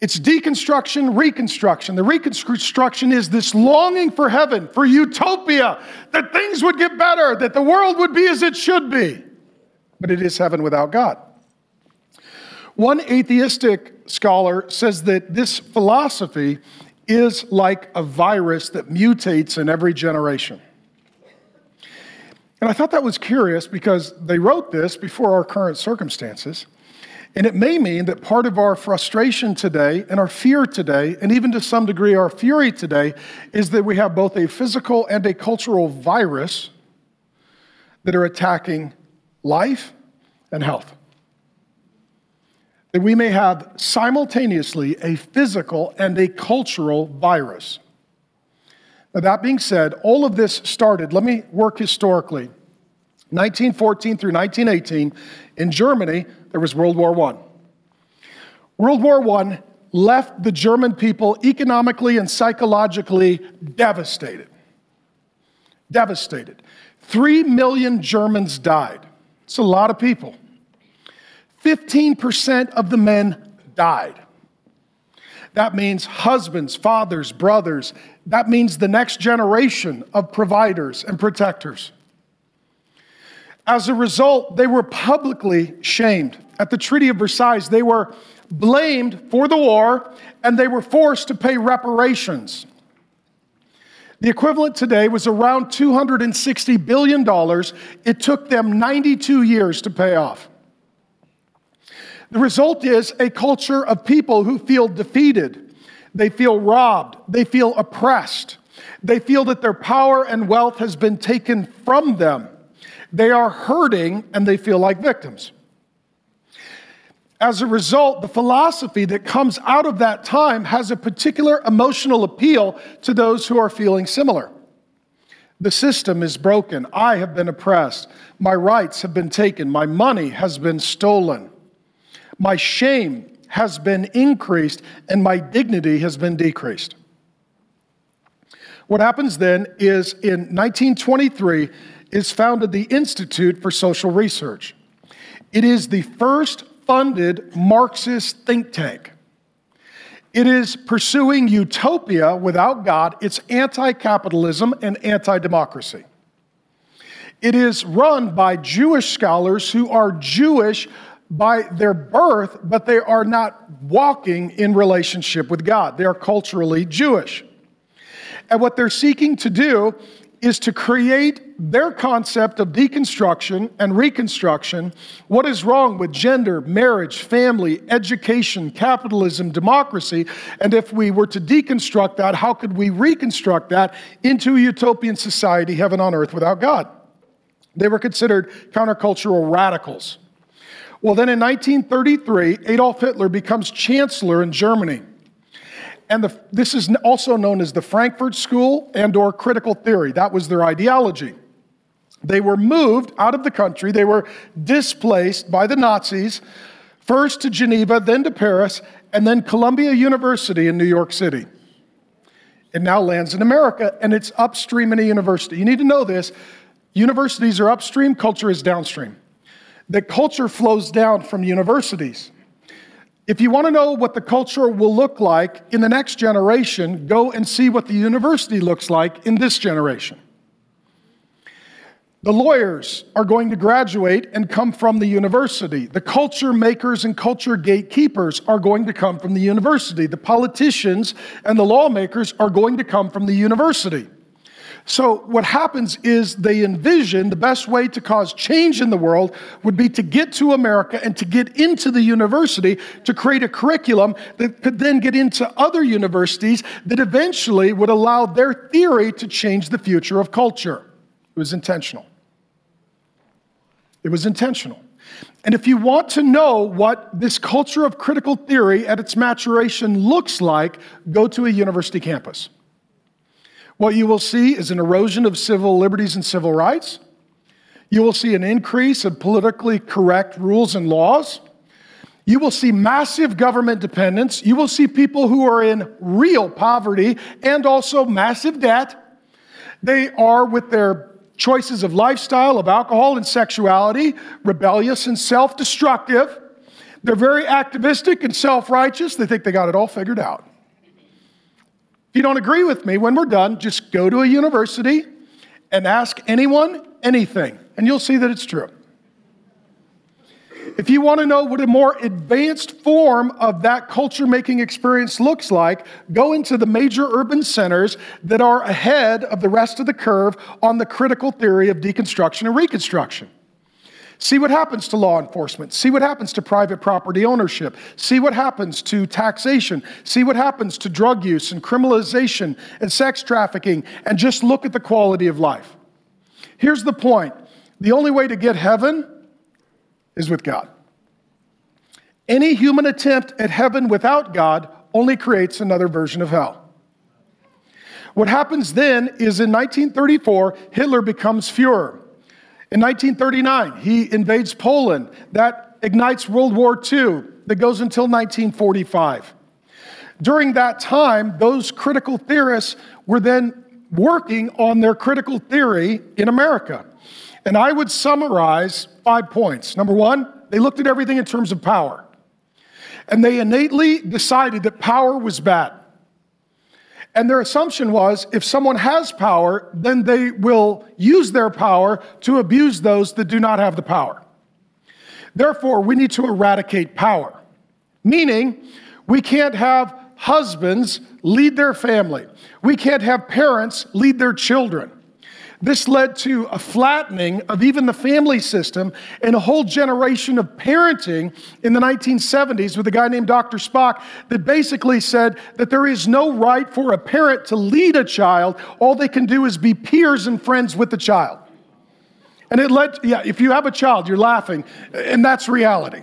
It's deconstruction, reconstruction. The reconstruction is this longing for heaven, for utopia, that things would get better, that the world would be as it should be. But it is heaven without God. One atheistic scholar says that this philosophy is like a virus that mutates in every generation. And I thought that was curious because they wrote this before our current circumstances. And it may mean that part of our frustration today and our fear today, and even to some degree our fury today, is that we have both a physical and a cultural virus that are attacking life and health. That we may have simultaneously a physical and a cultural virus. Now, that being said, all of this started, let me work historically. 1914 through 1918, in Germany, there was World War I. World War I left the German people economically and psychologically devastated. Devastated. Three million Germans died. It's a lot of people. 15% of the men died. That means husbands, fathers, brothers. That means the next generation of providers and protectors. As a result, they were publicly shamed. At the Treaty of Versailles, they were blamed for the war and they were forced to pay reparations. The equivalent today was around $260 billion. It took them 92 years to pay off. The result is a culture of people who feel defeated, they feel robbed, they feel oppressed, they feel that their power and wealth has been taken from them. They are hurting and they feel like victims. As a result, the philosophy that comes out of that time has a particular emotional appeal to those who are feeling similar. The system is broken. I have been oppressed. My rights have been taken. My money has been stolen. My shame has been increased and my dignity has been decreased. What happens then is in 1923 is founded the Institute for Social Research. It is the first funded Marxist think tank. It is pursuing utopia without God. It's anti capitalism and anti democracy. It is run by Jewish scholars who are Jewish by their birth, but they are not walking in relationship with God. They are culturally Jewish. And what they're seeking to do is to create their concept of deconstruction and reconstruction. What is wrong with gender, marriage, family, education, capitalism, democracy? And if we were to deconstruct that, how could we reconstruct that into a utopian society, heaven on earth, without God? They were considered countercultural radicals. Well, then in 1933, Adolf Hitler becomes chancellor in Germany and the, this is also known as the Frankfurt School and or critical theory. That was their ideology. They were moved out of the country. They were displaced by the Nazis, first to Geneva, then to Paris, and then Columbia University in New York City. It now lands in America, and it's upstream in a university. You need to know this. Universities are upstream, culture is downstream. The culture flows down from universities. If you want to know what the culture will look like in the next generation, go and see what the university looks like in this generation. The lawyers are going to graduate and come from the university. The culture makers and culture gatekeepers are going to come from the university. The politicians and the lawmakers are going to come from the university. So, what happens is they envision the best way to cause change in the world would be to get to America and to get into the university to create a curriculum that could then get into other universities that eventually would allow their theory to change the future of culture. It was intentional. It was intentional. And if you want to know what this culture of critical theory at its maturation looks like, go to a university campus. What you will see is an erosion of civil liberties and civil rights. You will see an increase of politically correct rules and laws. You will see massive government dependence. You will see people who are in real poverty and also massive debt. They are, with their choices of lifestyle, of alcohol and sexuality, rebellious and self destructive. They're very activistic and self righteous. They think they got it all figured out. If you don't agree with me, when we're done, just go to a university and ask anyone anything, and you'll see that it's true. If you want to know what a more advanced form of that culture making experience looks like, go into the major urban centers that are ahead of the rest of the curve on the critical theory of deconstruction and reconstruction. See what happens to law enforcement. See what happens to private property ownership. See what happens to taxation. See what happens to drug use and criminalization and sex trafficking. And just look at the quality of life. Here's the point the only way to get heaven is with God. Any human attempt at heaven without God only creates another version of hell. What happens then is in 1934, Hitler becomes Fuhrer. In 1939, he invades Poland. That ignites World War II that goes until 1945. During that time, those critical theorists were then working on their critical theory in America. And I would summarize five points. Number one, they looked at everything in terms of power. And they innately decided that power was bad. And their assumption was if someone has power, then they will use their power to abuse those that do not have the power. Therefore, we need to eradicate power, meaning we can't have husbands lead their family, we can't have parents lead their children. This led to a flattening of even the family system and a whole generation of parenting in the 1970s with a guy named Dr. Spock that basically said that there is no right for a parent to lead a child. All they can do is be peers and friends with the child. And it led, yeah, if you have a child, you're laughing, and that's reality.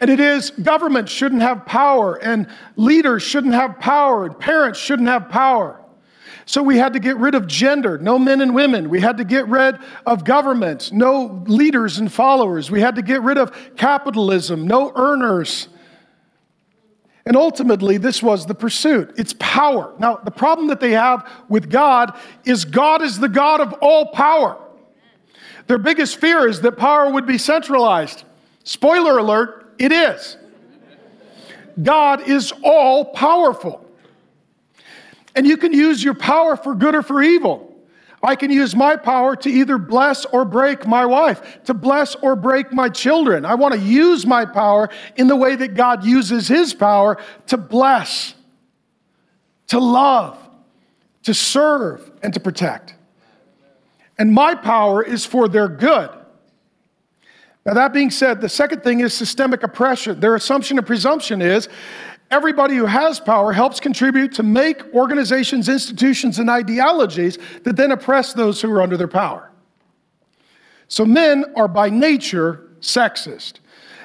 And it is government shouldn't have power, and leaders shouldn't have power, and parents shouldn't have power. So we had to get rid of gender, no men and women. We had to get rid of government, no leaders and followers. We had to get rid of capitalism, no earners. And ultimately, this was the pursuit. It's power. Now, the problem that they have with God is God is the God of all power. Their biggest fear is that power would be centralized. Spoiler alert, it is. God is all powerful. And you can use your power for good or for evil. I can use my power to either bless or break my wife, to bless or break my children. I want to use my power in the way that God uses his power to bless, to love, to serve, and to protect. And my power is for their good. Now, that being said, the second thing is systemic oppression. Their assumption and presumption is everybody who has power helps contribute to make organizations, institutions, and ideologies that then oppress those who are under their power. So men are by nature sexist.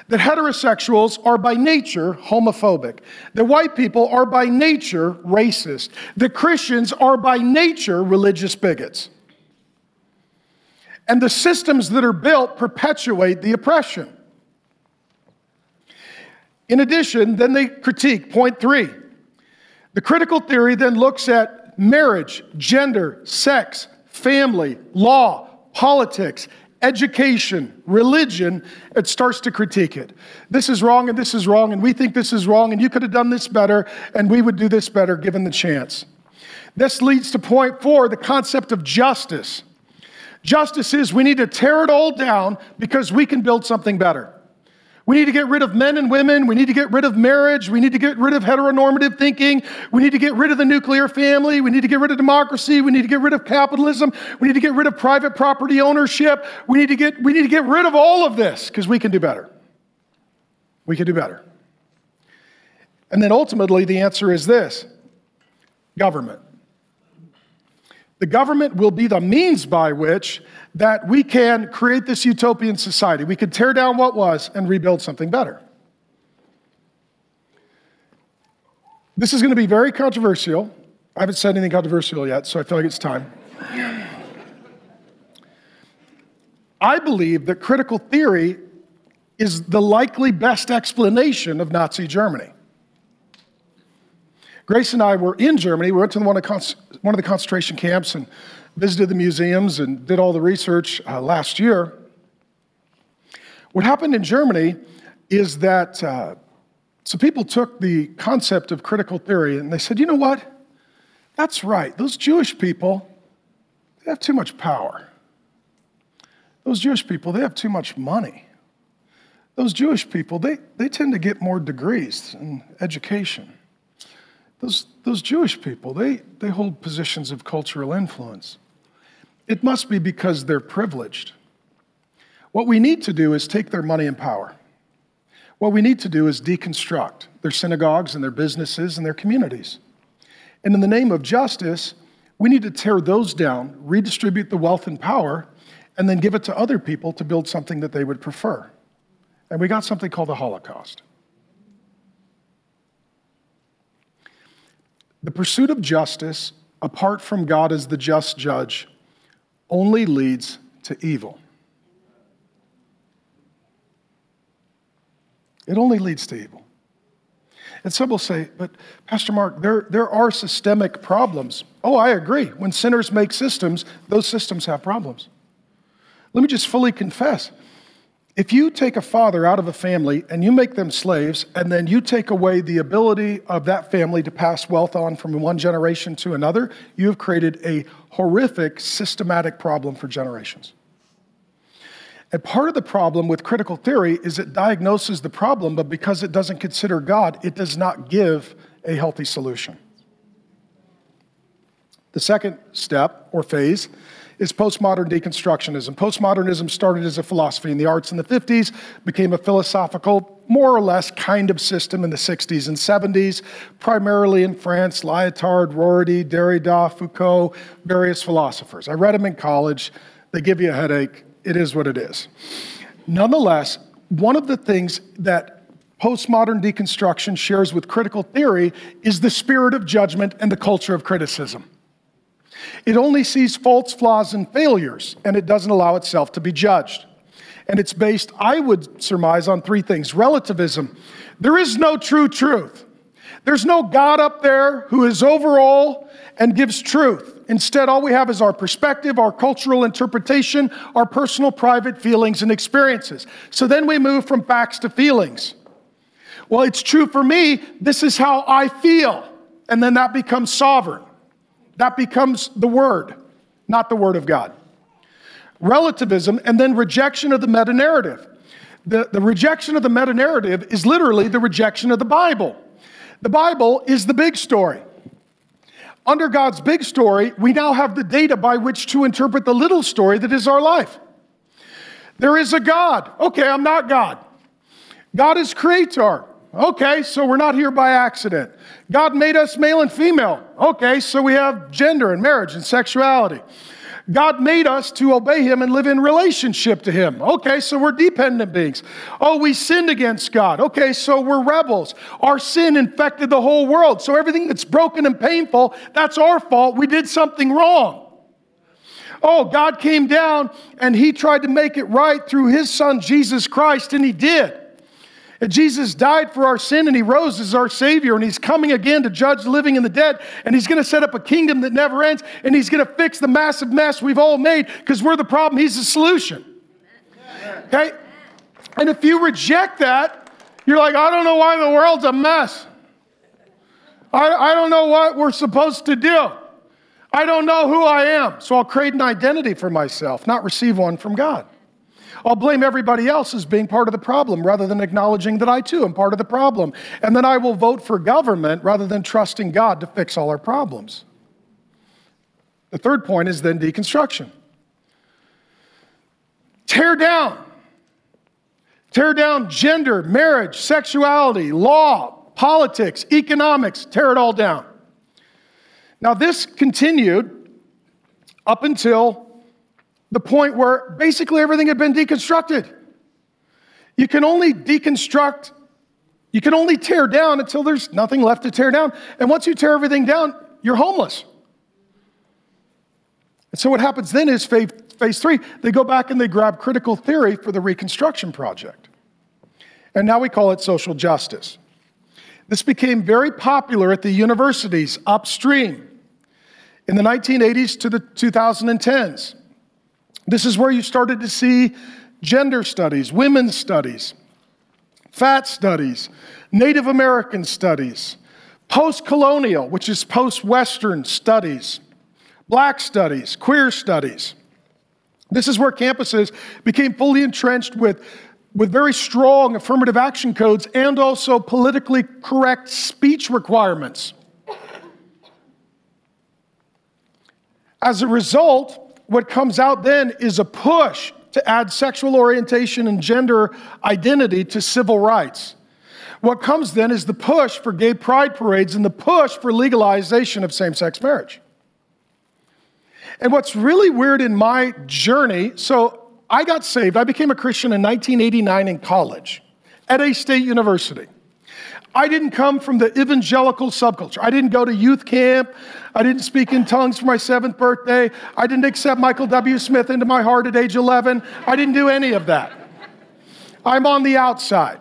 That heterosexuals are by nature homophobic. That white people are by nature racist. That Christians are by nature religious bigots. And the systems that are built perpetuate the oppression. In addition, then they critique point three. The critical theory then looks at marriage, gender, sex, family, law, politics, education, religion, it starts to critique it. This is wrong and this is wrong, and we think this is wrong, and you could have done this better, and we would do this better given the chance. This leads to point four the concept of justice. Justice is we need to tear it all down because we can build something better. We need to get rid of men and women. We need to get rid of marriage. We need to get rid of heteronormative thinking. We need to get rid of the nuclear family. We need to get rid of democracy. We need to get rid of capitalism. We need to get rid of private property ownership. We need to get, we need to get rid of all of this because we can do better. We can do better. And then ultimately, the answer is this government. The government will be the means by which that we can create this utopian society. We can tear down what was and rebuild something better. This is going to be very controversial. I haven't said anything controversial yet, so I feel like it's time. I believe that critical theory is the likely best explanation of Nazi Germany. Grace and I were in Germany. We went to one of, one of the concentration camps and visited the museums and did all the research uh, last year. What happened in Germany is that uh, so people took the concept of critical theory and they said, you know what? That's right. Those Jewish people, they have too much power. Those Jewish people, they have too much money. Those Jewish people, they, they tend to get more degrees and education. Those, those Jewish people, they, they hold positions of cultural influence. It must be because they're privileged. What we need to do is take their money and power. What we need to do is deconstruct their synagogues and their businesses and their communities. And in the name of justice, we need to tear those down, redistribute the wealth and power, and then give it to other people to build something that they would prefer. And we got something called the Holocaust. The pursuit of justice, apart from God as the just judge, only leads to evil. It only leads to evil. And some will say, but Pastor Mark, there, there are systemic problems. Oh, I agree. When sinners make systems, those systems have problems. Let me just fully confess if you take a father out of a family and you make them slaves, and then you take away the ability of that family to pass wealth on from one generation to another, you have created a horrific systematic problem for generations. And part of the problem with critical theory is it diagnoses the problem, but because it doesn't consider God, it does not give a healthy solution. The second step or phase is postmodern deconstructionism. Postmodernism started as a philosophy in the arts in the 50s, became a philosophical, more or less kind of system in the 60s and 70s, primarily in France, Lyotard, Rorty, Derrida, Foucault, various philosophers. I read them in college. They give you a headache. It is what it is. Nonetheless, one of the things that postmodern deconstruction shares with critical theory is the spirit of judgment and the culture of criticism. It only sees faults, flaws, and failures, and it doesn't allow itself to be judged. And it's based, I would surmise, on three things relativism. There is no true truth. There's no God up there who is over all and gives truth. Instead, all we have is our perspective, our cultural interpretation, our personal private feelings and experiences. So then we move from facts to feelings. Well, it's true for me. This is how I feel. And then that becomes sovereign. That becomes the word, not the word of God. Relativism and then rejection of the meta narrative. The, the rejection of the meta narrative is literally the rejection of the Bible. The Bible is the big story. Under God's big story, we now have the data by which to interpret the little story that is our life. There is a God. Okay, I'm not God. God is creator. Okay, so we're not here by accident. God made us male and female. Okay, so we have gender and marriage and sexuality. God made us to obey Him and live in relationship to Him. Okay, so we're dependent beings. Oh, we sinned against God. Okay, so we're rebels. Our sin infected the whole world. So everything that's broken and painful, that's our fault. We did something wrong. Oh, God came down and He tried to make it right through His Son, Jesus Christ, and He did. Jesus died for our sin and he rose as our Savior and he's coming again to judge the living and the dead. And he's going to set up a kingdom that never ends and he's going to fix the massive mess we've all made because we're the problem, he's the solution. Okay? And if you reject that, you're like, I don't know why the world's a mess. I, I don't know what we're supposed to do. I don't know who I am. So I'll create an identity for myself, not receive one from God. I'll blame everybody else as being part of the problem rather than acknowledging that I too am part of the problem. And then I will vote for government rather than trusting God to fix all our problems. The third point is then deconstruction. Tear down. Tear down gender, marriage, sexuality, law, politics, economics, tear it all down. Now, this continued up until the point where basically everything had been deconstructed. You can only deconstruct, you can only tear down until there's nothing left to tear down. And once you tear everything down, you're homeless. And so what happens then is phase, phase three, they go back and they grab critical theory for the Reconstruction Project. And now we call it social justice. This became very popular at the universities upstream in the 1980s to the 2010s. This is where you started to see gender studies, women's studies, fat studies, Native American studies, post colonial, which is post Western studies, black studies, queer studies. This is where campuses became fully entrenched with, with very strong affirmative action codes and also politically correct speech requirements. As a result, what comes out then is a push to add sexual orientation and gender identity to civil rights. What comes then is the push for gay pride parades and the push for legalization of same sex marriage. And what's really weird in my journey so I got saved, I became a Christian in 1989 in college at a state university. I didn't come from the evangelical subculture. I didn't go to youth camp. I didn't speak in tongues for my seventh birthday. I didn't accept Michael W. Smith into my heart at age 11. I didn't do any of that. I'm on the outside.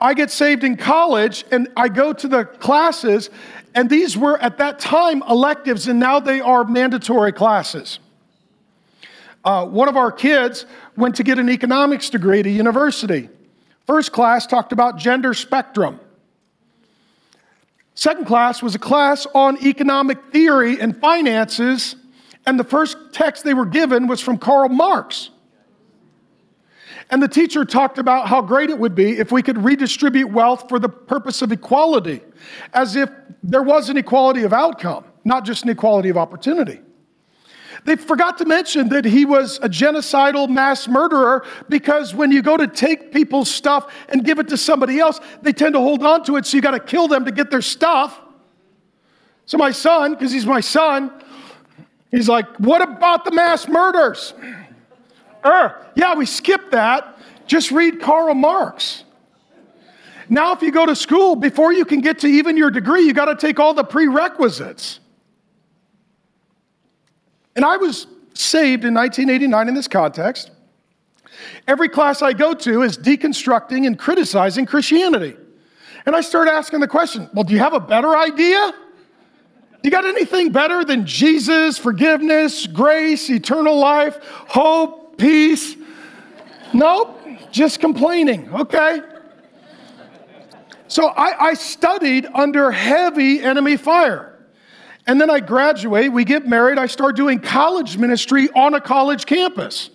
I get saved in college and I go to the classes, and these were at that time electives, and now they are mandatory classes. Uh, one of our kids went to get an economics degree at a university. First class talked about gender spectrum. Second class was a class on economic theory and finances, and the first text they were given was from Karl Marx. And the teacher talked about how great it would be if we could redistribute wealth for the purpose of equality, as if there was an equality of outcome, not just an equality of opportunity. They forgot to mention that he was a genocidal mass murderer because when you go to take people's stuff and give it to somebody else, they tend to hold on to it, so you got to kill them to get their stuff. So, my son, because he's my son, he's like, What about the mass murders? Er, yeah, we skipped that. Just read Karl Marx. Now, if you go to school, before you can get to even your degree, you got to take all the prerequisites. And I was saved in 1989 in this context. Every class I go to is deconstructing and criticizing Christianity. And I start asking the question well, do you have a better idea? You got anything better than Jesus, forgiveness, grace, eternal life, hope, peace? Nope, just complaining. Okay. So I, I, studied under heavy enemy fire. And then I graduate, we get married, I start doing college ministry on a college campus,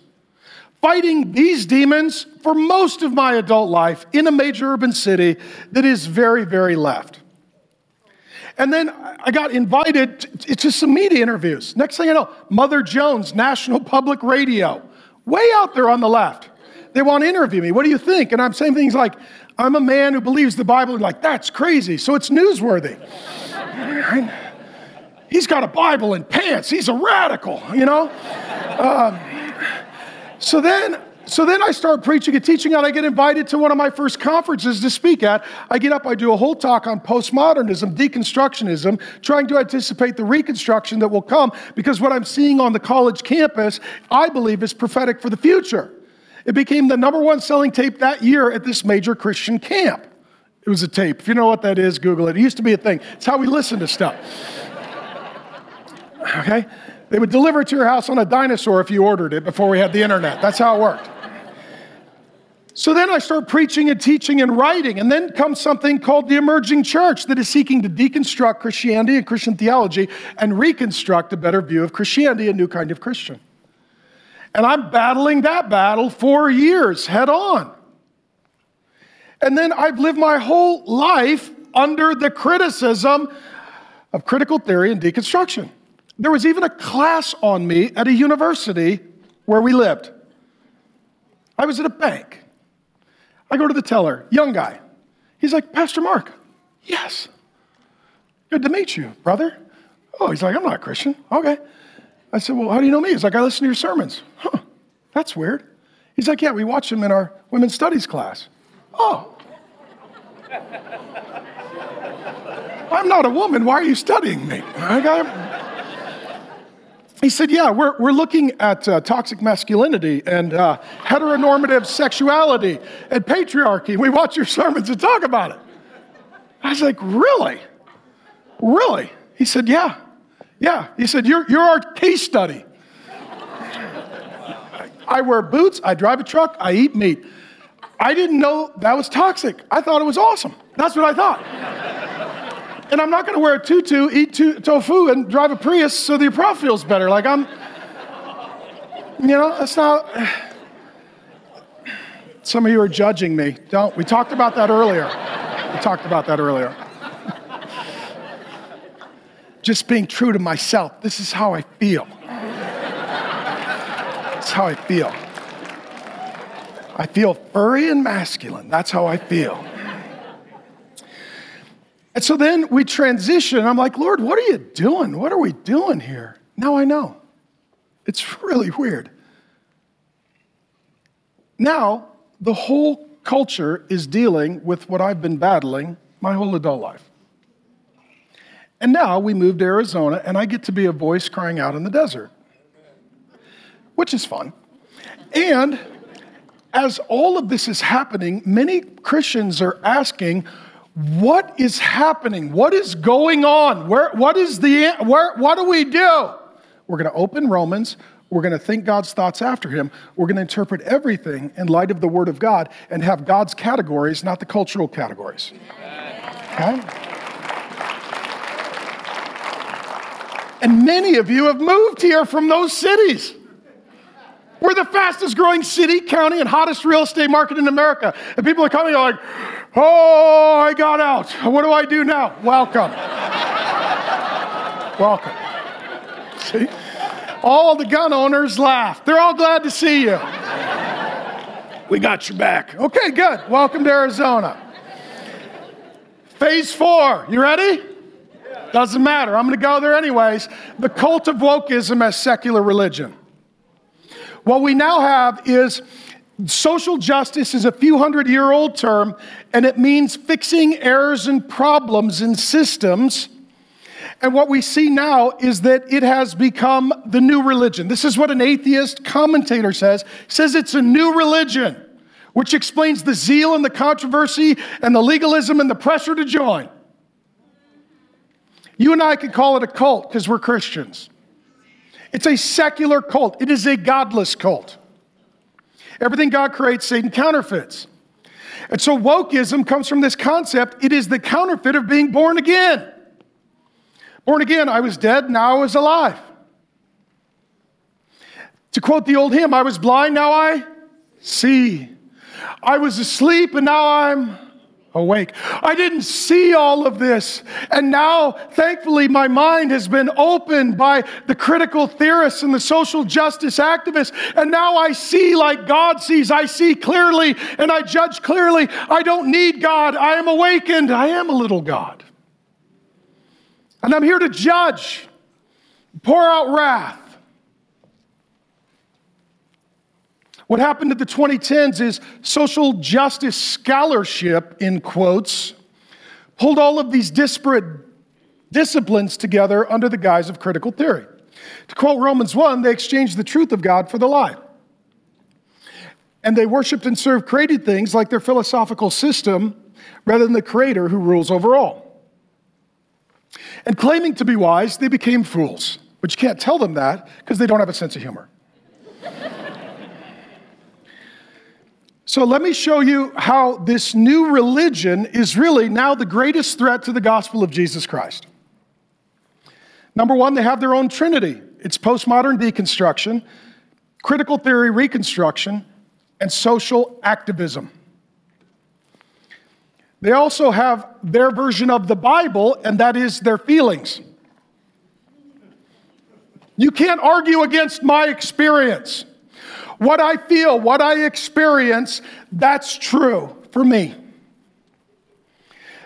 fighting these demons for most of my adult life in a major urban city that is very, very left. And then I got invited to some media interviews. Next thing I know, Mother Jones, National Public Radio, way out there on the left. They want to interview me. What do you think? And I'm saying things like, I'm a man who believes the Bible. And like, that's crazy. So it's newsworthy. <laughs> He's got a Bible in pants. He's a radical, you know? Um, so then so then I start preaching and teaching, and I get invited to one of my first conferences to speak at. I get up, I do a whole talk on postmodernism, deconstructionism, trying to anticipate the reconstruction that will come, because what I'm seeing on the college campus, I believe, is prophetic for the future. It became the number one selling tape that year at this major Christian camp. It was a tape. If you know what that is, Google it. It used to be a thing. It's how we listen to stuff. Okay? They would deliver it to your house on a dinosaur if you ordered it before we had the internet. That's how it worked. So then I start preaching and teaching and writing, and then comes something called the emerging church that is seeking to deconstruct Christianity and Christian theology and reconstruct a better view of Christianity, a new kind of Christian. And I'm battling that battle for years head on. And then I've lived my whole life under the criticism of critical theory and deconstruction. There was even a class on me at a university where we lived. I was at a bank. I go to the teller, young guy. He's like, Pastor Mark, yes. Good to meet you, brother. Oh, he's like, I'm not a Christian. Okay. I said, Well, how do you know me? He's like, I listen to your sermons. Huh, that's weird. He's like, Yeah, we watch them in our women's studies class. Oh. <laughs> I'm not a woman. Why are you studying me? I got he said, Yeah, we're, we're looking at uh, toxic masculinity and uh, heteronormative sexuality and patriarchy. We watch your sermons and talk about it. I was like, Really? Really? He said, Yeah. Yeah. He said, You're, you're our case study. <laughs> I wear boots, I drive a truck, I eat meat. I didn't know that was toxic. I thought it was awesome. That's what I thought. And I'm not going to wear a tutu, eat to- tofu, and drive a Prius so the prof feels better. Like I'm, you know, that's not. Some of you are judging me. Don't. We talked about that earlier. We talked about that earlier. Just being true to myself. This is how I feel. That's how I feel. I feel furry and masculine. That's how I feel. And so then we transition. I'm like, Lord, what are you doing? What are we doing here? Now I know. It's really weird. Now, the whole culture is dealing with what I've been battling my whole adult life. And now we moved to Arizona, and I get to be a voice crying out in the desert, which is fun. And as all of this is happening, many Christians are asking, what is happening? What is going on? Where, what is the, where, what do we do? We're going to open Romans. We're going to think God's thoughts after him. We're going to interpret everything in light of the Word of God and have God's categories, not the cultural categories. Okay? And many of you have moved here from those cities. We're the fastest growing city, county, and hottest real estate market in America. And people are coming like, oh, I got out. What do I do now? Welcome. Welcome. See? All the gun owners laugh. They're all glad to see you. We got your back. Okay, good. Welcome to Arizona. Phase four. You ready? Doesn't matter. I'm going to go there anyways. The cult of wokeism as secular religion. What we now have is social justice is a few hundred year old term, and it means fixing errors and problems in systems. And what we see now is that it has become the new religion. This is what an atheist commentator says. He says it's a new religion which explains the zeal and the controversy and the legalism and the pressure to join. You and I could call it a cult because we're Christians. It's a secular cult, it is a godless cult. Everything God creates, Satan counterfeits. And so wokeism comes from this concept it is the counterfeit of being born again. Born again, I was dead, now I was alive. To quote the old hymn, I was blind, now I see. I was asleep, and now I'm awake. I didn't see all of this. And now, thankfully, my mind has been opened by the critical theorists and the social justice activists. And now I see like God sees. I see clearly and I judge clearly. I don't need God. I am awakened. I am a little God. And I'm here to judge, pour out wrath. What happened in the 2010s is social justice scholarship, in quotes, pulled all of these disparate disciplines together under the guise of critical theory. To quote Romans 1, they exchanged the truth of God for the lie. And they worshiped and served created things like their philosophical system rather than the creator who rules over all. And claiming to be wise, they became fools. But you can't tell them that because they don't have a sense of humor. So let me show you how this new religion is really now the greatest threat to the gospel of Jesus Christ. Number one, they have their own trinity it's postmodern deconstruction, critical theory reconstruction, and social activism. They also have their version of the Bible, and that is their feelings. You can't argue against my experience. What I feel, what I experience, that's true for me.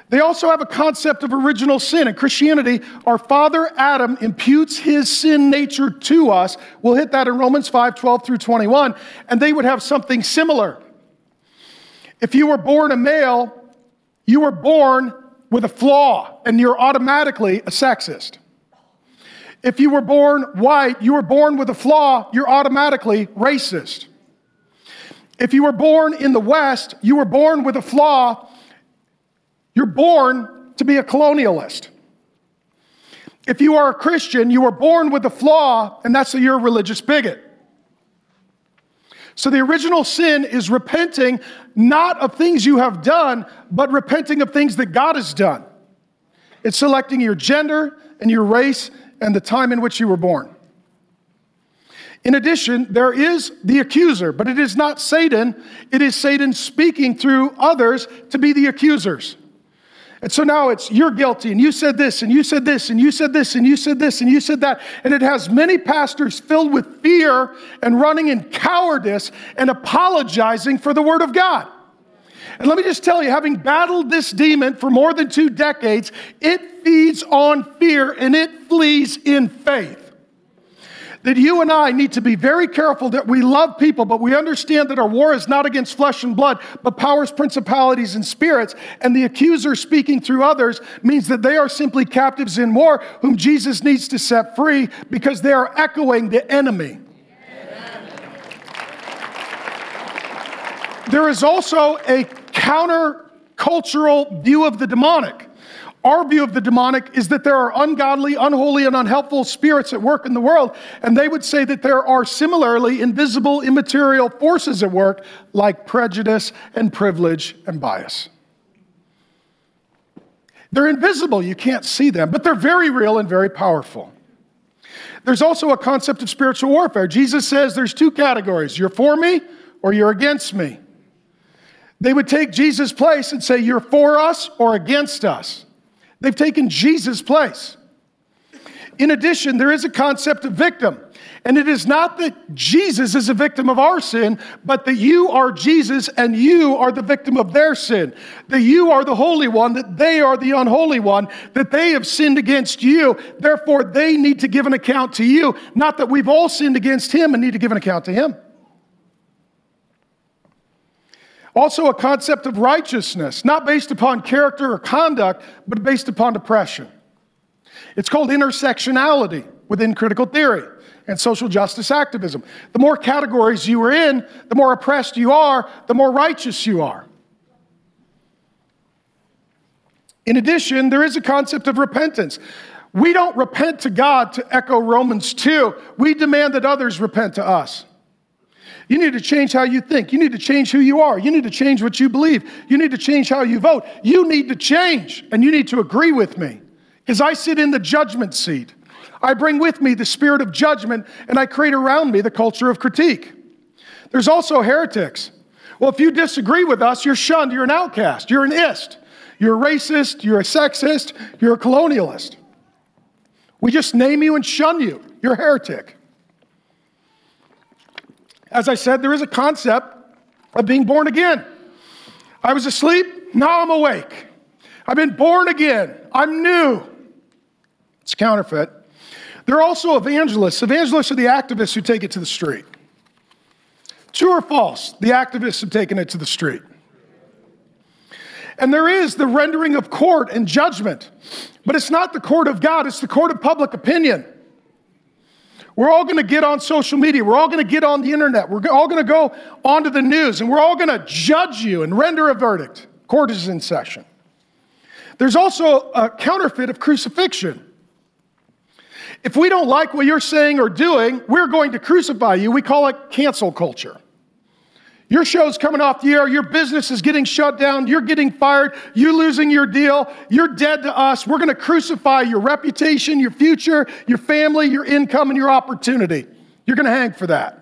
They also have a concept of original sin. In Christianity, our father Adam imputes his sin nature to us. We'll hit that in Romans 5 12 through 21. And they would have something similar. If you were born a male, you were born with a flaw, and you're automatically a sexist. If you were born white, you were born with a flaw, you're automatically racist. If you were born in the West, you were born with a flaw, you're born to be a colonialist. If you are a Christian, you were born with a flaw, and that's that you're a religious bigot. So the original sin is repenting not of things you have done, but repenting of things that God has done. It's selecting your gender and your race and the time in which you were born. In addition, there is the accuser, but it is not Satan. It is Satan speaking through others to be the accusers. And so now it's you're guilty, and you said this, and you said this, and you said this, and you said this, and you said that. And it has many pastors filled with fear and running in cowardice and apologizing for the word of God. And let me just tell you, having battled this demon for more than two decades, it feeds on fear and it flees in faith. That you and I need to be very careful that we love people, but we understand that our war is not against flesh and blood, but powers, principalities, and spirits. And the accuser speaking through others means that they are simply captives in war whom Jesus needs to set free because they are echoing the enemy. There is also a counter-cultural view of the demonic. Our view of the demonic is that there are ungodly, unholy, and unhelpful spirits at work in the world, and they would say that there are similarly invisible, immaterial forces at work like prejudice and privilege and bias. They're invisible, you can't see them, but they're very real and very powerful. There's also a concept of spiritual warfare. Jesus says there's two categories you're for me or you're against me. They would take Jesus' place and say, You're for us or against us. They've taken Jesus' place. In addition, there is a concept of victim. And it is not that Jesus is a victim of our sin, but that you are Jesus and you are the victim of their sin. That you are the holy one, that they are the unholy one, that they have sinned against you. Therefore, they need to give an account to you. Not that we've all sinned against him and need to give an account to him. Also, a concept of righteousness, not based upon character or conduct, but based upon oppression. It's called intersectionality within critical theory. and social justice activism. The more categories you are in, the more oppressed you are, the more righteous you are. In addition, there is a concept of repentance. We don't repent to God to echo Romans 2. We demand that others repent to us. You need to change how you think. You need to change who you are. You need to change what you believe. You need to change how you vote. You need to change, and you need to agree with me because I sit in the judgment seat. I bring with me the spirit of judgment, and I create around me the culture of critique. There's also heretics. Well, if you disagree with us, you're shunned, you're an outcast, you're an ist, you're a racist, you're a sexist, you're a colonialist. We just name you and shun you. You're a heretic. As I said, there is a concept of being born again. I was asleep, now I'm awake. I've been born again. I'm new. It's counterfeit. There are also evangelists. Evangelists are the activists who take it to the street. True or false? The activists have taken it to the street. And there is the rendering of court and judgment, but it's not the court of God, it's the court of public opinion. We're all going to get on social media. We're all going to get on the internet. We're all going to go onto the news and we're all going to judge you and render a verdict. Court is in session. There's also a counterfeit of crucifixion. If we don't like what you're saying or doing, we're going to crucify you. We call it cancel culture. Your show's coming off the air, your business is getting shut down, you're getting fired, you're losing your deal, you're dead to us. We're going to crucify your reputation, your future, your family, your income, and your opportunity. You're going to hang for that.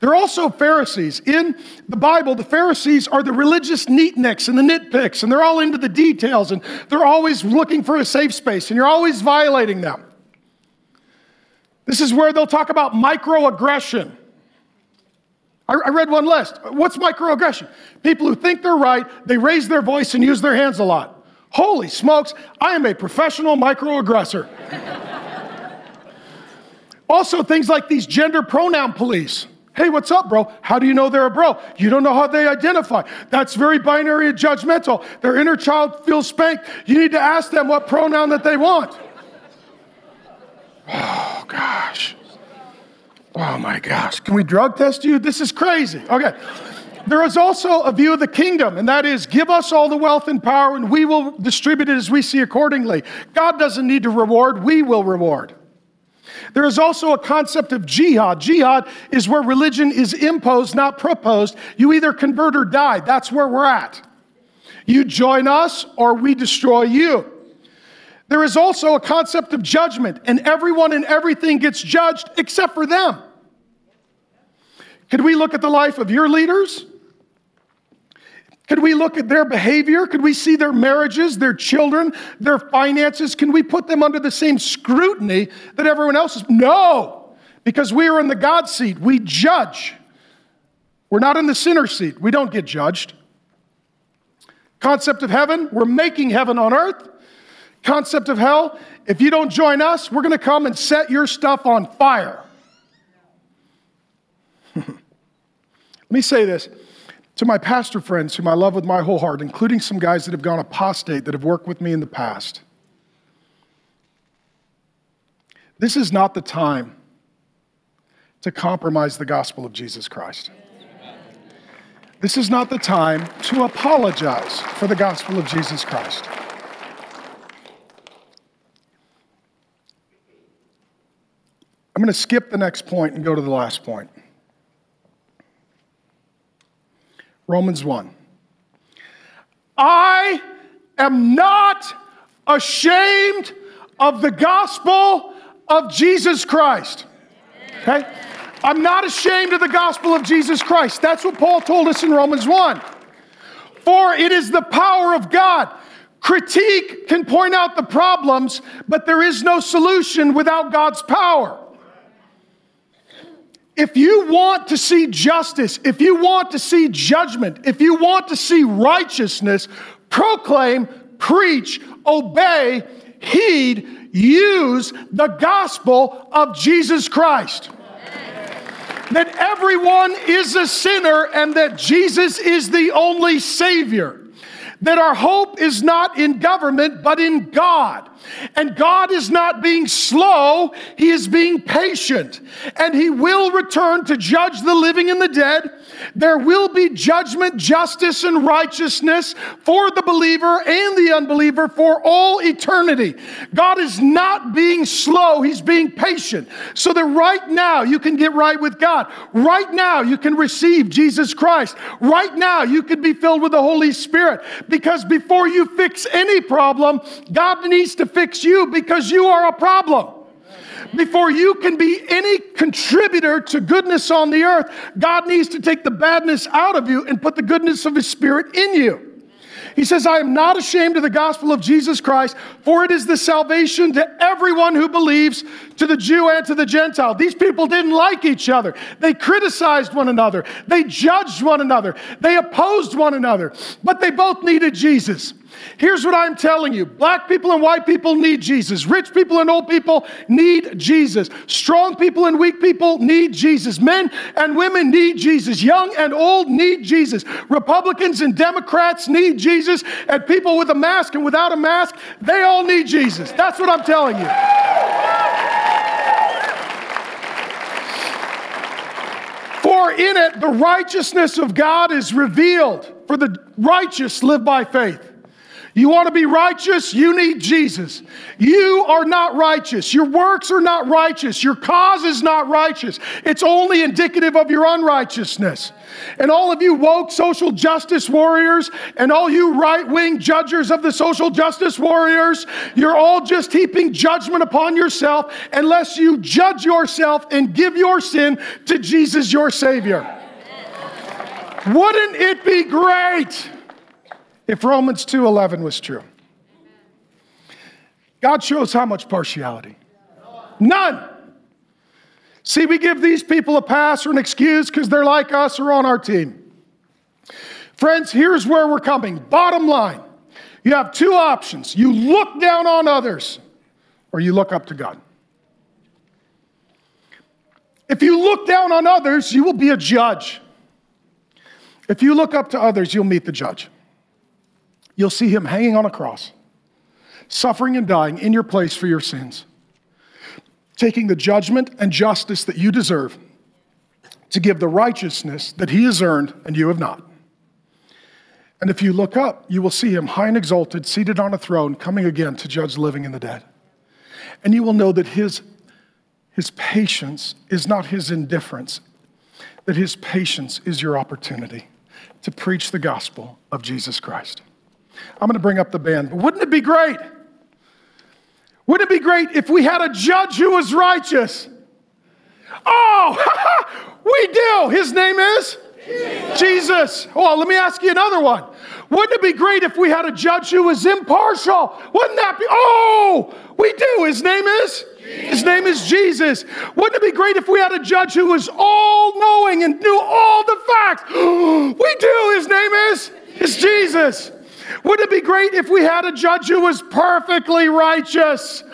There are also Pharisees. In the Bible, the Pharisees are the religious neatniks and the nitpicks, and they're all into the details, and they're always looking for a safe space, and you're always violating them. This is where they'll talk about microaggression. I, read one list. What's microaggression? People who think they're right, they raise their voice and use their hands a lot. Holy smokes, I am a professional microaggressor. <laughs> also, things like these gender pronoun police. Hey, what's up, bro? How do you know they're a bro? You don't know how they identify. That's very binary and judgmental. Their inner child feels spanked. You need to ask them what pronoun that they want. <sighs> Oh, gosh. Oh my gosh, can we drug test you? This is crazy. Okay. There is also a view of the kingdom, and that is give us all the wealth and power, and we will distribute it as we see accordingly. God doesn't need to reward, we will reward. There is also a concept of jihad. Jihad is where religion is imposed, not proposed. You either convert or die. That's where we're at. You join us or we destroy you. There is also a concept of judgment, and everyone and everything gets judged except for them. Could we look at the life of your leaders? Could we look at their behavior? Could we see their marriages, their children, their finances? Can we put them under the same scrutiny that everyone else is? No, because we are in the God seat. We judge. We're not in the sinner seat. We don't get judged. Concept of heaven, we're making heaven on earth concept of hell, if you don't join us, we're going to come and set your stuff on fire. <laughs> Let me say this to my pastor friends, whom I love with my whole heart, including some guys that have gone apostate that have worked with me in the past. This is not the time to compromise the gospel of Jesus Christ. This is not the time to apologize for the gospel of Jesus Christ. I'm going to skip the next point and go to the last point. Romans 1. I am not ashamed of the gospel of Jesus Christ. Okay? I'm not ashamed of the gospel of Jesus Christ. That's what Paul told us in Romans 1. For it is the power of God. Critique can point out the problems, but there is no solution without God's power. If you want to see justice, if you want to see judgment, if you want to see righteousness, proclaim, preach, obey, heed, use the gospel of Jesus Christ. That everyone is a sinner and that Jesus is the only Savior. that our hope is not in government, but in God. And God is not being slow, He is being patient. And He will return to judge the living and the dead. There will be judgment, justice, and righteousness for the believer and the unbeliever for all eternity. God is not being slow, He's being patient. So that right now you can get right with God. Right now you can receive Jesus Christ. Right now you can be filled with the Holy Spirit. Because before you fix any problem, God needs to fix you because you are a problem. Before you can be any contributor to goodness on the earth, God needs to take the badness out of you and put the goodness of His Spirit in you. He says, I am not ashamed of the gospel of Jesus Christ, for it is the salvation to everyone who believes, to the Jew and to the Gentile. These people didn't like each other. They criticized one another. They judged one another. They opposed one another. But they both needed Jesus. Here's what I'm telling you black people and white people need Jesus. Rich people and old people need Jesus. Strong people and weak people need Jesus. Men and women need Jesus. Young and old need Jesus. Republicans and Democrats need Jesus. And people with a mask and without a mask, they all need Jesus. That's what I'm telling you. For in it the righteousness of God is revealed, for the righteous live by faith. You want to be righteous? You need Jesus. You are not righteous. Your works are not righteous. Your cause is not righteous. It's only indicative of your unrighteousness. And all of you woke social justice warriors and all you right wing judges of the social justice warriors, you're all just heaping judgment upon yourself unless you judge yourself and give your sin to Jesus, your Savior. Wouldn't it be great? If Romans 2:11 was true. God shows how much partiality. None. See, we give these people a pass or an excuse because they're like us or on our team. Friends, here's where we're coming. Bottom line you have two options you look down on others, or you look up to God. If you look down on others, you will be a judge. If you look up to others, you'll meet the judge you'll see him hanging on a cross, suffering and dying in your place for your sins, taking the judgment and justice that you deserve to give the righteousness that he has earned and you have not. And if you look up, you will see him high and exalted, seated on a throne, coming again to judge living and the dead. And you will know that his, his patience is not his indifference, that his patience is your opportunity to preach the gospel of Jesus Christ. I'm going to bring up the band. But wouldn't it be great? Wouldn't it be great if we had a judge who was righteous? Oh, <laughs> we do. His name is Jesus. Jesus. Oh, let me ask you another one. Wouldn't it be great if we had a judge who was impartial? Wouldn't that be? Oh, we do. His name is? His name is Jesus. Wouldn't it be great if we had a judge who was all knowing and knew all the facts? <gasps> we do. His name is? Is Jesus. Wouldn't it be great if we had a judge who was perfectly righteous?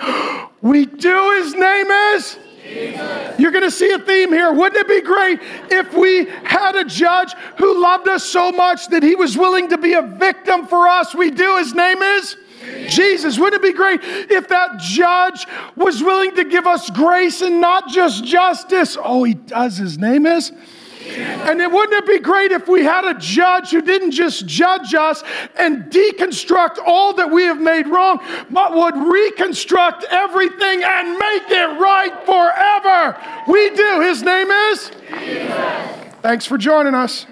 We do. His name is? Jesus. You're going to see a theme here. Wouldn't it be great if we had a judge who loved us so much that he was willing to be a victim for us? We do. His name is? Jesus. Wouldn't it be great if that judge was willing to give us grace and not just justice? Oh, he does. His name is? And it wouldn't it be great if we had a judge who didn't just judge us and deconstruct all that we have made wrong, but would reconstruct everything and make it right forever? We do. His name is? Jesus. Thanks for joining us.